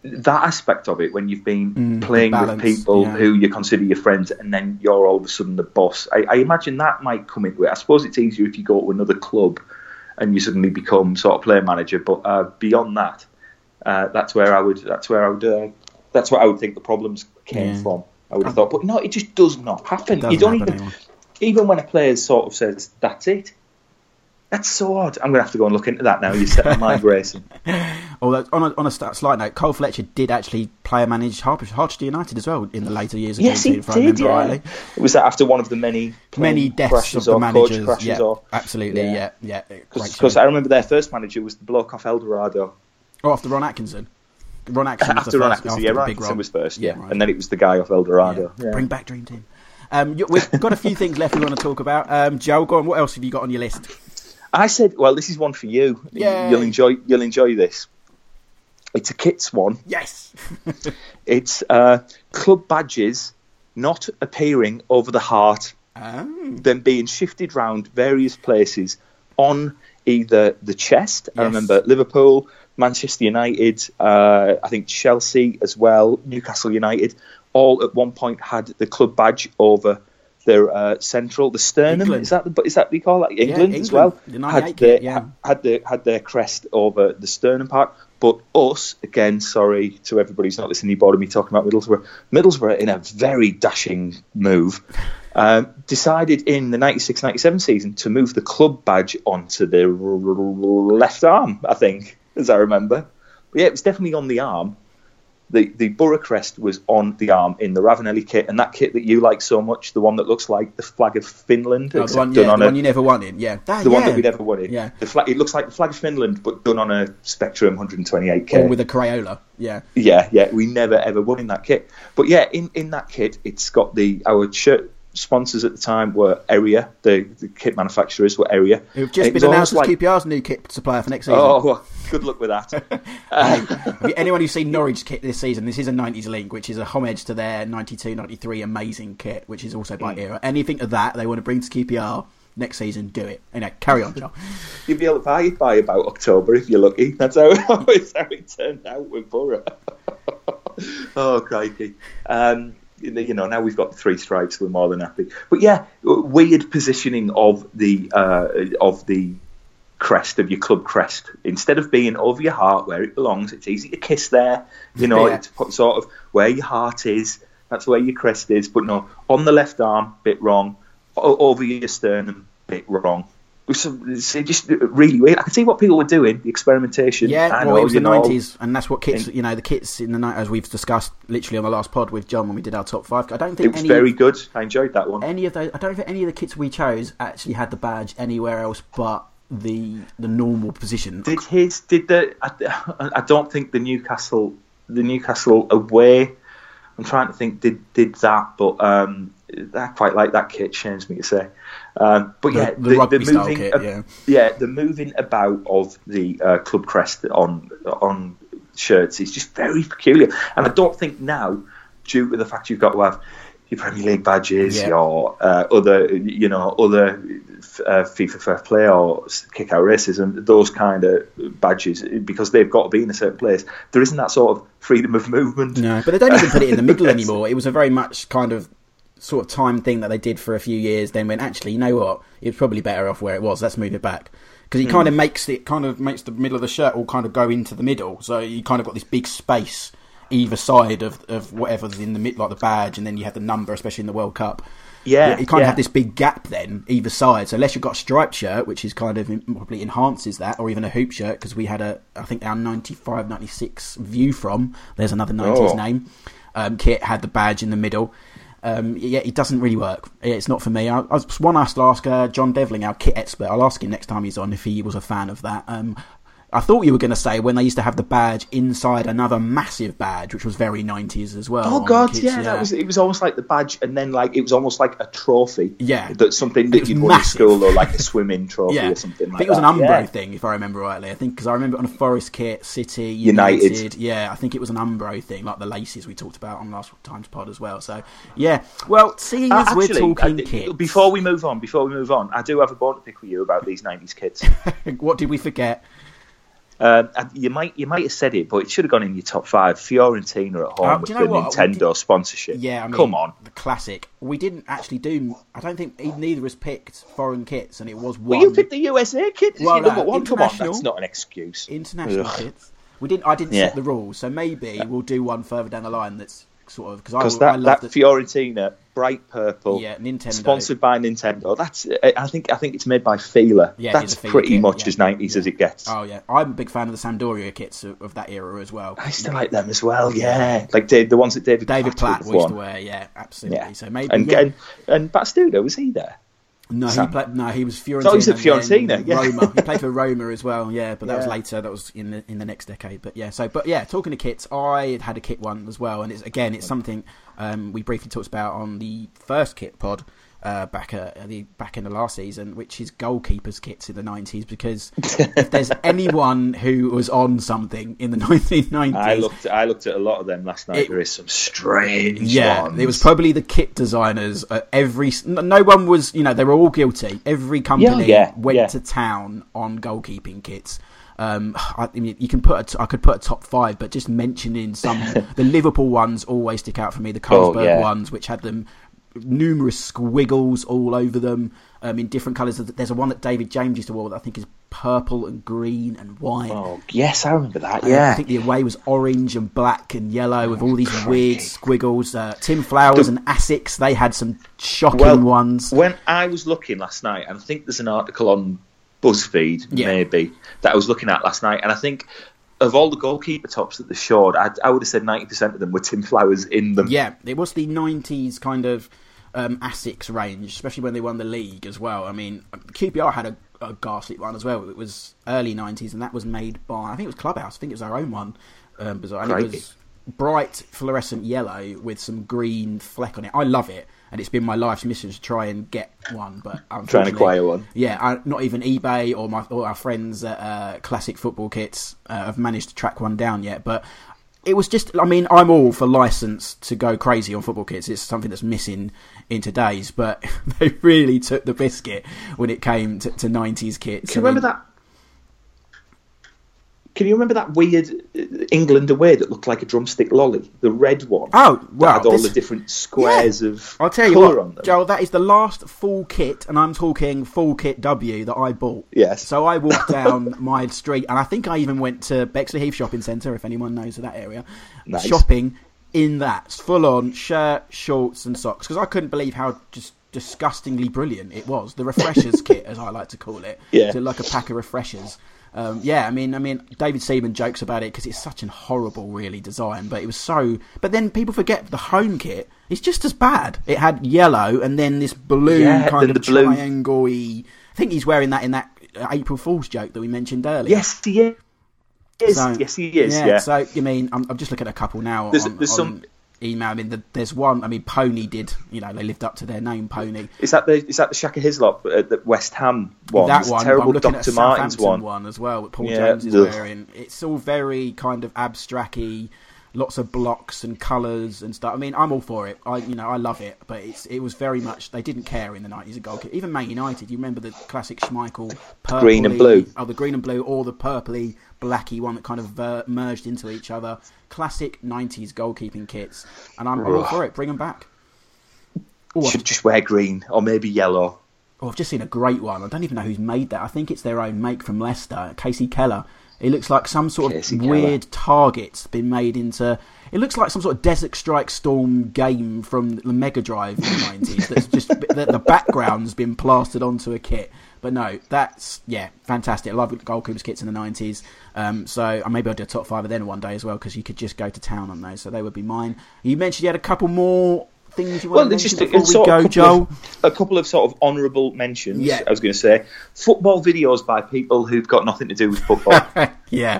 that aspect of it when you've been mm, playing balance, with people yeah. who you consider your friends and then you're all of a sudden the boss I, I, imagine that might come into it i suppose it's easier if you go to another club and you suddenly become sort of player manager but uh, beyond that uh, that's where i would that's where i would uh, that's what i would think the problems came yeah. from i would have thought but no it just does not happen you don't happen even anymore. even when a player sort of says that's it that's so odd. I'm going to have to go and look into that now. You set my mind racing. Although, on a, on a slight note, Cole Fletcher did actually player manage Harchester United as well in the later years of yes, he did, yeah. Was that after one of the many many deaths of the managers? Yeah, or, absolutely. Yeah, yeah. Because yeah. I remember their first manager was the bloke off Eldorado. Oh, after Ron Atkinson. Ron Atkinson after Ron first, Atkinson, yeah, Ron Atkinson was first, yeah, right. and then it was the guy off Eldorado. Yeah. Bring back Dream Team. Um, we've got a few things left we want to talk about. Um, Joe, go on. What else have you got on your list? I said, well, this is one for you. Yeah, you'll enjoy. You'll enjoy this. It's a kits one. Yes. it's uh, club badges not appearing over the heart, oh. then being shifted round various places on either the chest. Yes. I remember Liverpool, Manchester United, uh, I think Chelsea as well, Newcastle United, all at one point had the club badge over their uh, central, the sternum. England. Is that the, is that what you call that? England, yeah, England as well had their, yeah. had their had their crest over the sternum part. But us, again, sorry to everybody who's not listening, you bothered me talking about Middlesbrough. Middlesbrough, in a very dashing move, um, decided in the 96 97 season to move the club badge onto the left arm, I think, as I remember. But yeah, it was definitely on the arm the, the Borough crest was on the arm in the Ravanelli kit, and that kit that you like so much, the one that looks like the flag of Finland. Oh, the one, yeah, the a, one you never wanted, yeah. That, the yeah. one that we never wanted. Yeah. The flag, it looks like the flag of Finland, but done on a Spectrum 128 kit. Or with a Crayola, yeah. Yeah, yeah. We never ever won in that kit. But yeah, in, in that kit, it's got the our shirt sponsors at the time were Errea, the, the kit manufacturers were Errea. Who've just been announced as QPR's new kit supplier for next season. Oh, good luck with that. um, anyone who's seen Norwich kit this season, this is a 90s link, which is a homage to their 92 93 amazing kit, which is also by mm. Errea. Anything of that they want to bring to QPR next season, do it. Anyway, carry on, John. You'll be able to buy it by about October if you're lucky. That's how, how it turned out with Borough. oh, crikey. Um, you know, now we've got three strikes, we're more than happy. But yeah, weird positioning of the uh, of the crest of your club crest instead of being over your heart where it belongs. It's easy to kiss there, you know. Yeah. It's sort of where your heart is. That's where your crest is. But no, on the left arm, bit wrong. Over your sternum, bit wrong it's just really weird. I can see what people were doing, the experimentation. Yeah, well, it was the nineties, and that's what kits. You know, the kits in the night, as we've discussed literally on the last pod with John when we did our top five. I don't think it was very good. I enjoyed that one. Any of those, I don't think any of the kits we chose actually had the badge anywhere else but the the normal position. Did his? Did the? I, I don't think the Newcastle the Newcastle away. I'm trying to think. Did did that? But um, I quite like that kit. Shames me to say. Um, but yeah, the, the, the moving, kit, yeah. yeah, the moving about of the uh, club crest on on shirts is just very peculiar, and I don't think now, due to the fact you've got to have your Premier League badges, yeah. your uh, other, you know, other uh, FIFA Fair Play or Kick Out Racism, those kind of badges, because they've got to be in a certain place. There isn't that sort of freedom of movement. No, but they don't even put it in the middle anymore. It was a very much kind of sort of time thing that they did for a few years. Then went, actually, you know what? It's probably better off where it was. Let's move it back because he mm. kind of makes it kind of makes the middle of the shirt all kind of go into the middle. So you kind of got this big space either side of, of whatever's in the mid, like the badge, and then you have the number, especially in the World Cup. Yeah, you kind yeah. of have this big gap then either side. So unless you've got a striped shirt, which is kind of probably enhances that, or even a hoop shirt, because we had a I think our 95, 96 view from there's another nineties oh. name. Um, kit had the badge in the middle. Um, yeah, it doesn't really work. It's not for me. I, I was one asked to ask uh, John Devlin, our kit expert. I'll ask him next time he's on if he was a fan of that. Um, I thought you were going to say when they used to have the badge inside another massive badge, which was very nineties as well. Oh God, yeah, yeah, that was it. Was almost like the badge, and then like it was almost like a trophy. Yeah, that's something that you'd won at school, or like a swimming trophy yeah. or something. Like I think it was that. an Umbro yeah. thing, if I remember rightly. I think because I remember on a Forest kit, City, United. United. Yeah, I think it was an Umbro thing, like the laces we talked about on last time's pod as well. So yeah, well, seeing uh, as actually, we're talking uh, kits, before we move on, before we move on, I do have a bone to pick with you about these nineties kits. what did we forget? Um, you might you might have said it, but it should have gone in your top five. Fiorentina at home um, with the what? Nintendo did, sponsorship. Yeah, I mean, come on, the classic. We didn't actually do. I don't think neither of us picked foreign kits, and it was one. Well, you picked the USA kit. Well, no, one. Come on, that's not an excuse. International Ugh. kits. We didn't. I didn't yeah. set the rules, so maybe we'll do one further down the line that's sort of because that, I that the... Fiorentina bright purple, yeah, Nintendo, sponsored by Nintendo. That's I think I think it's made by Fila. Yeah, that's pretty kit, much yeah. as nineties yeah. as it gets. Oh yeah, I'm a big fan of the Sampdoria kits of, of that era as well. I still like them as well. Yeah, like Dave, the ones that David David Platt, Platt used to wear. Yeah, absolutely. So maybe and and, and was he there? No, Sam. he played. No, he was Fiorentina. So he was at Fiorentina. Yeah. Roma. He played for Roma as well. Yeah, but that yeah. was later. That was in the in the next decade. But yeah, so but yeah, talking to kits, I had a kit one as well, and it's again, it's something um, we briefly talked about on the first kit pod uh, back at the back in the last season, which is goalkeepers kits in the nineties. Because if there's anyone who was on something in the 1990s, I looked I looked at a lot of them last night. It, there is some strange. Yeah, ones. it was probably the kit designers. every no one was, you know, they were all guilty. Every company yeah, yeah, went yeah. to town on goalkeeping kits. Um, I, I, mean, you can put a, I could put a top five, but just mentioning some the Liverpool ones always stick out for me. The Carlsberg oh, yeah. ones, which had them numerous squiggles all over them um, in different colours. There's a one that David James used to wear that I think is purple and green and white. Oh, yes, I remember that. Yeah, I think the away was orange and black and yellow with all these oh, weird squiggles. Uh, Tim Flowers the... and Asics, they had some shocking well, ones. When I was looking last night, and I think there's an article on BuzzFeed, yeah. maybe, that I was looking at last night, and I think of all the goalkeeper tops that they showed, I, I would have said 90% of them were Tim Flowers in them. Yeah, it was the 90s kind of um, Asics range, especially when they won the league as well. I mean, QPR had a, a ghastly one as well. It was early 90s, and that was made by, I think it was Clubhouse, I think it was our own one. Um, bizarre. And it was bright fluorescent yellow with some green fleck on it. I love it and it's been my life's mission to try and get one, but I'm trying to acquire one. Yeah, I, not even eBay or my or our friends at uh, Classic Football Kits uh, have managed to track one down yet. But it was just, I mean, I'm all for license to go crazy on football kits. It's something that's missing in today's, but they really took the biscuit when it came to, to 90s kits. Can you remember that? Can you remember that weird uh, England away that looked like a drumstick lolly, the red one? Oh, well, had all this... the different squares yeah. of. I'll tell you what, Joel. That is the last full kit, and I'm talking full kit W that I bought. Yes. So I walked down my street, and I think I even went to Bexley Heath Shopping Centre, if anyone knows of that area, nice. shopping in that full on shirt, shorts, and socks because I couldn't believe how just disgustingly brilliant it was. The refreshers kit, as I like to call it, yeah, so like a pack of refreshers. Um, yeah, I mean, I mean, David Seaman jokes about it because it's such an horrible, really design. But it was so. But then people forget the home kit. It's just as bad. It had yellow and then this blue yeah, kind of triangle I think he's wearing that in that April Fool's joke that we mentioned earlier. Yes, he is. So, yes, he is. Yeah. yeah. So you mean I'm, I'm, just looking at a couple now. There's, on, there's on, some email. I mean, the, there's one. I mean, Pony did. You know, they lived up to their name, Pony. Is that the is that the Shaka Hislop uh, the West Ham one? That one. Terrible Dr. Martens one. one as well. Paul yeah, Jones is ugh. wearing. It's all very kind of abstracty. Lots of blocks and colours and stuff. I mean, I'm all for it. I, you know, I love it. But it's it was very much they didn't care in the nineties a goal Even Man United, you remember the classic Schmeichel green and blue. Oh, the green and blue, or the purpley blacky one that kind of uh, merged into each other. Classic 90s goalkeeping kits, and I'm, all for it. Bring them back. Ooh, Should just wear green or maybe yellow. Oh, I've just seen a great one. I don't even know who's made that. I think it's their own make from Leicester, Kasey Keller. It looks like some sort Kasey of Keller. weird target's been made into. It looks like some sort of Desert Strike Storm game from the Mega Drive in the 90s. That's just the, the background's been plastered onto a kit. But no, that's yeah, fantastic. I love goalkeepers kits in the nineties. Um, so maybe I'll do a top five of them one day as well because you could just go to town on those. So they would be mine. You mentioned you had a couple more things you want well, to just mention a, before we go, Joel? Of, a couple of sort of honourable mentions. Yeah. I was going to say football videos by people who've got nothing to do with football. yeah,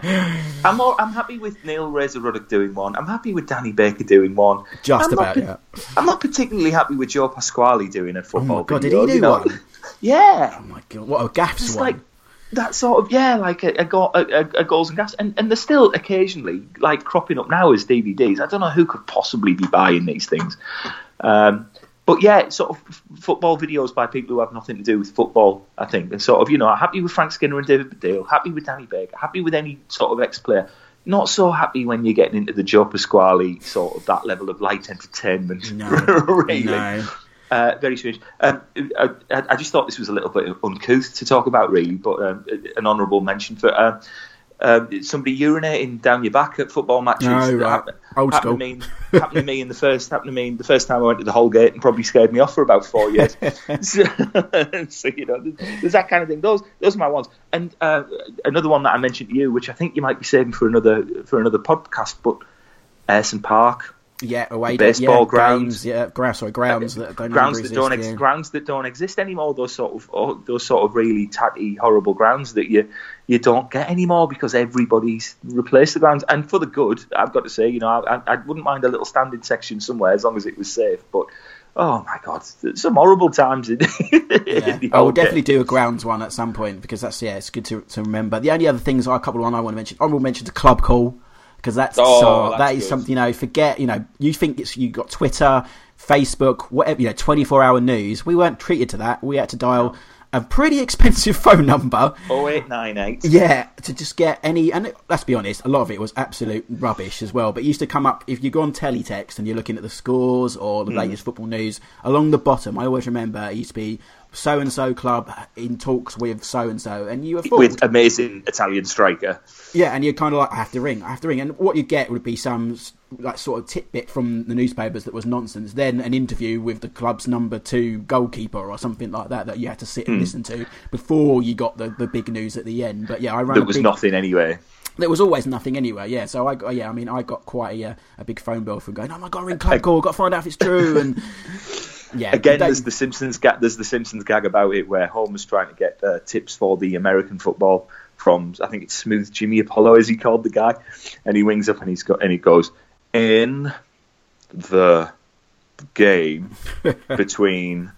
I'm all, I'm happy with Neil Razor Ruddock doing one. I'm happy with Danny Baker doing one. just I'm about. Not, yeah. I'm not particularly happy with Joe Pasquale doing a football. Oh my God, did he do you know? one? yeah. Oh my god, what a gaffs It's one! like that sort of yeah, like a, a, go, a, a, goals and gas, and, and they're still occasionally like cropping up now as DVDs. I don't know who could possibly be buying these things, um, but yeah, sort of f- football videos by people who have nothing to do with football. I think, and sort of you know, happy with Frank Skinner and David Baddiel, happy with Danny Baker, happy with any sort of ex-player. Not so happy when you're getting into the Joe Pasquale sort of that level of light entertainment. No, really. no. Uh, very strange. Um, I, I just thought this was a little bit uncouth to talk about, really, but um, an honourable mention for um, um, somebody urinating down your back at football matches. No, That right. happened- Old happened. To me, happened to me in the first happened to me the first time I went to the Holgate and probably scared me off for about four years. so, so, you know, there's, there's that kind of thing. Those those are my ones. And uh, another one that I mentioned to you, which I think you might be saving for another for another podcast, but Ayresome Park. Yeah, away The baseball yeah, grounds. games, yeah, grass, sorry, grounds that don't grounds that don't exist, ex- yeah. grounds that don't exist anymore. Those sort of oh, those sort of really tatty, horrible grounds that you you don't get anymore because everybody's replaced the grounds. And for the good, I've got to say, you know, I, I, I wouldn't mind a little standing section somewhere as long as it was safe. But oh my god, some horrible times in. Yeah. I oh, will definitely do a grounds one at some point because that's yeah, it's good to, to remember. The only other things are a couple of one I want to mention. I will mention the club call because that's, Oh, so, that's that is something you know. Forget you know you think it's you got Twitter, Facebook, whatever you know, twenty four hour news. We weren't treated to that. We had to dial a pretty expensive phone number. 0898. Yeah, to just get any, and let's be honest, a lot of it was absolute rubbish as well. But it used to come up if you go on teletext and you're looking at the scores or the mm. latest football news. Along the bottom, I always remember it used to be so and so club in talks with so and so, and you were fooled. With amazing Italian striker. Yeah, and you're kind of like, I have to ring, I have to ring, and what you get would be some like sort of tidbit from the newspapers that was nonsense. Then an interview with the club's number two goalkeeper or something like that that you had to sit and Hmm. listen to before you got the, the big news at the end. But yeah, I ran. There was big, nothing anyway. there was always nothing anyway, yeah. So I got, yeah, I mean, I got quite a, a big phone bill from going, oh my god, ring club call, got to find out if it's true, and yeah, Again, there's the Simpsons gag. There's the Simpsons gag about it where Homer's trying to get uh, tips for the American football from I think it's Smooth Jimmy Apollo, as he called the guy, and he wings up and he's got and he goes in the game between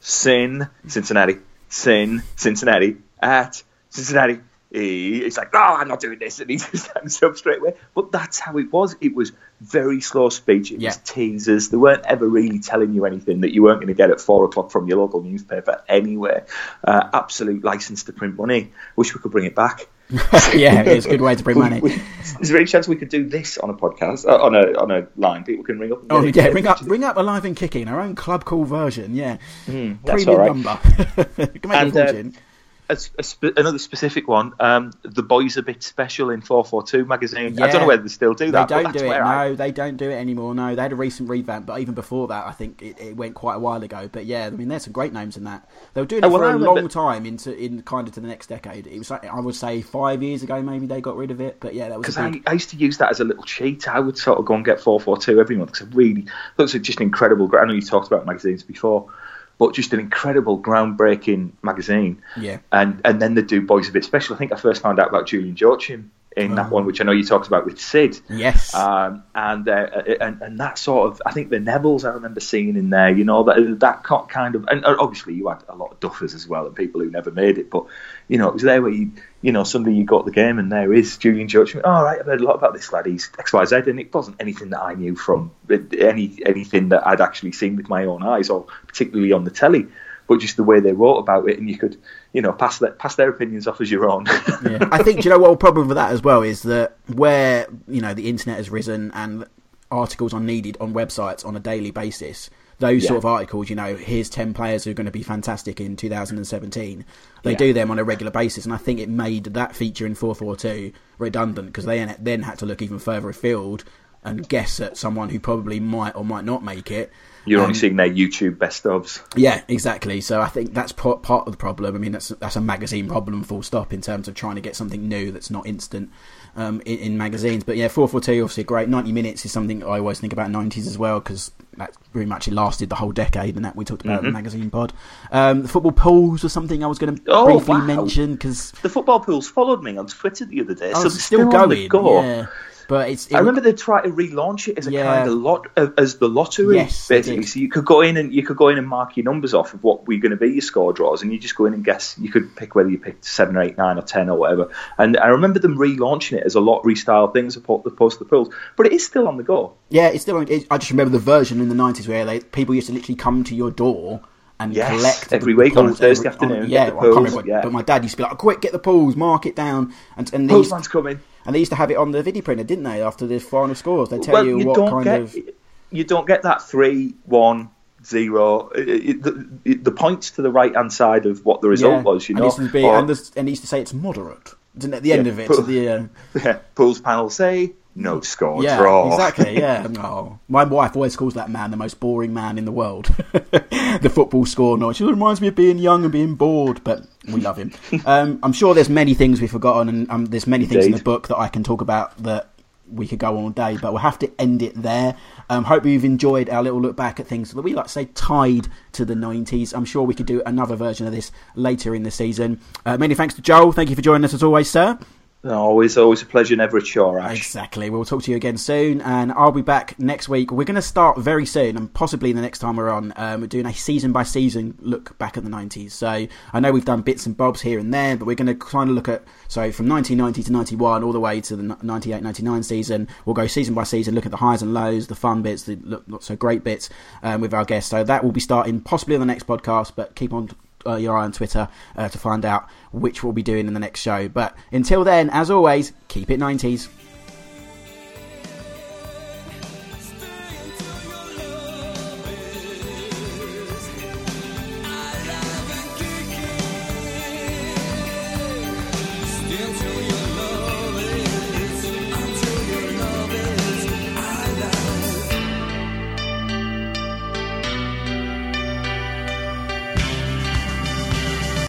Sin Cincinnati, Sin Cincinnati at Cincinnati. He, he's like, no, I'm not doing this, and he just up straight away. But that's how it was. It was very slow speech. It Yeah. was teasers. They weren't ever really telling you anything that you weren't going to get at four o'clock from your local newspaper anywhere. Uh, absolute license to print money. Wish we could bring it back. yeah, it's a good way to bring money. We- Is there any chance we could do this on a podcast, uh, on a on a line? People can ring up. And Oh yeah, ring up, ring up alive and kicking our own club call version. Yeah, Hmm, that's all right. number. Can make And, a fortune. A, s- a spe- another specific one. Um, the boys a bit special in four four two magazine. I don't know whether they still do that. but don't do it. where I- No, they don't do it anymore. No, they had a recent revamp, but even before that, I think it, it went quite a while ago. But yeah, I mean, there's some great names in that. They were doing it Oh, well, for a long time into in kind of to the next decade. It was like I would say five years ago, maybe they got rid of it. But yeah, that was because big. I, I used to use that as a little cheat. I would sort of go and get 442 every month because really looks like just an incredible. I know you talked about magazines before, but just an incredible, groundbreaking magazine. Yeah. And and then they do Boys a Bit Special. I think I first found out about Julian Joachim in that Oh. one, which I know you talked about with Sid. Yes. Um, and, uh, and and that sort of, I think the Neville's I remember seeing in there, you know, that that kind of, and uh, obviously you had a lot of duffers as well and people who never made it, but you know, it was there where you, you know, Sunday you got the game and there is Julian Judge. All right, I've heard a lot about this lad. He's X Y Z, and it wasn't anything that I knew from any anything that I'd actually seen with my own eyes or particularly on the telly. But just the way they wrote about it, and you could, you know, pass their, pass their opinions off as your own. yeah. I think you know what the problem with that as well is that where you know the internet has risen and articles are needed on websites on a daily basis. Those Yeah. sort of articles, you know, here's ten players who are going to be fantastic in 2017. They Yeah. do them on a regular basis, and I think it made that feature in 442 redundant because they then had to look even further afield and guess at someone who probably might or might not make it. You're um, only seeing their YouTube best ofs. Yeah, exactly. So I think that's part of the problem. I mean, that's that's a magazine problem, full stop, in terms of trying to get something new that's not instant um, in, in, magazines. But yeah, 442 obviously great. 90 minutes is something I always think about 90s as well because that very much it lasted the whole decade and that we talked about mm-hmm. in the magazine pod. Um, the football pools was something I was going to oh, briefly wow. mention because the football pools followed me on Twitter the other day. Oh, so still, still going. Go. Yeah. But it's. It I remember they tried to relaunch it as a yeah. kind of lot uh, as the lottery, yes, basically. So you could go in and you could go in and mark your numbers off of what were going to be your score draws, and you just go in and guess. You could pick whether you picked seven or eight, nine or ten or whatever. And I remember them relaunching it as a lottery style thing as opposed to the pools, but it is still on the go. Yeah, it's still. On, it, I just remember the version in the nineties where they, people used to literally come to your door and yes, collect every week on Thursday every, afternoon. On, yeah, remember, yeah, but my dad used to be like, "Quick, get the pools, mark it down." And and postman's coming. And they used to have it on the video printer, didn't they? After the final scores, they tell well, you, you, what kind get, of. You don't get that three one zero. It, it, the, it, the, points to the right hand side of what the result yeah. was, you know. And, be, or, and, and, used to say it's moderate. Didn't at the end yeah, of it? Pool, the, uh... yeah, Pools panel say no score yeah, draw. Exactly, yeah. Oh, my wife always calls that man the most boring man in the world. the football score noise. She reminds me of being young and being bored, but we love him. Um, I'm sure there's many things we've forgotten, and um, there's many things Indeed. in the book that I can talk about that we could go on all day, but we'll have to end it there. Um, hope you've enjoyed our little look back at things that we like to say tied to the 90s. I'm sure we could do another version of this later in the season. Uh, many thanks to Joel. Thank you for joining us as always, sir. Always, always a pleasure, never a chore, Ash. Exactly. We'll talk to you again soon, and I'll be back next week. We're going to start very soon, and possibly the next time we're on, um, we're doing a season by season look back at the 90s. So I know we've done bits and bobs here and there, but we're going to kind of look at, so from 1990 to 91, all the way to the 98 99 season. We'll go season by season, look at the highs and lows, the fun bits, the not so great bits um, with our guests. So that will be starting possibly on the next podcast, but keep on uh, your eye on Twitter uh, to find out which we'll be doing in the next show. But until then, as always, keep it 90s.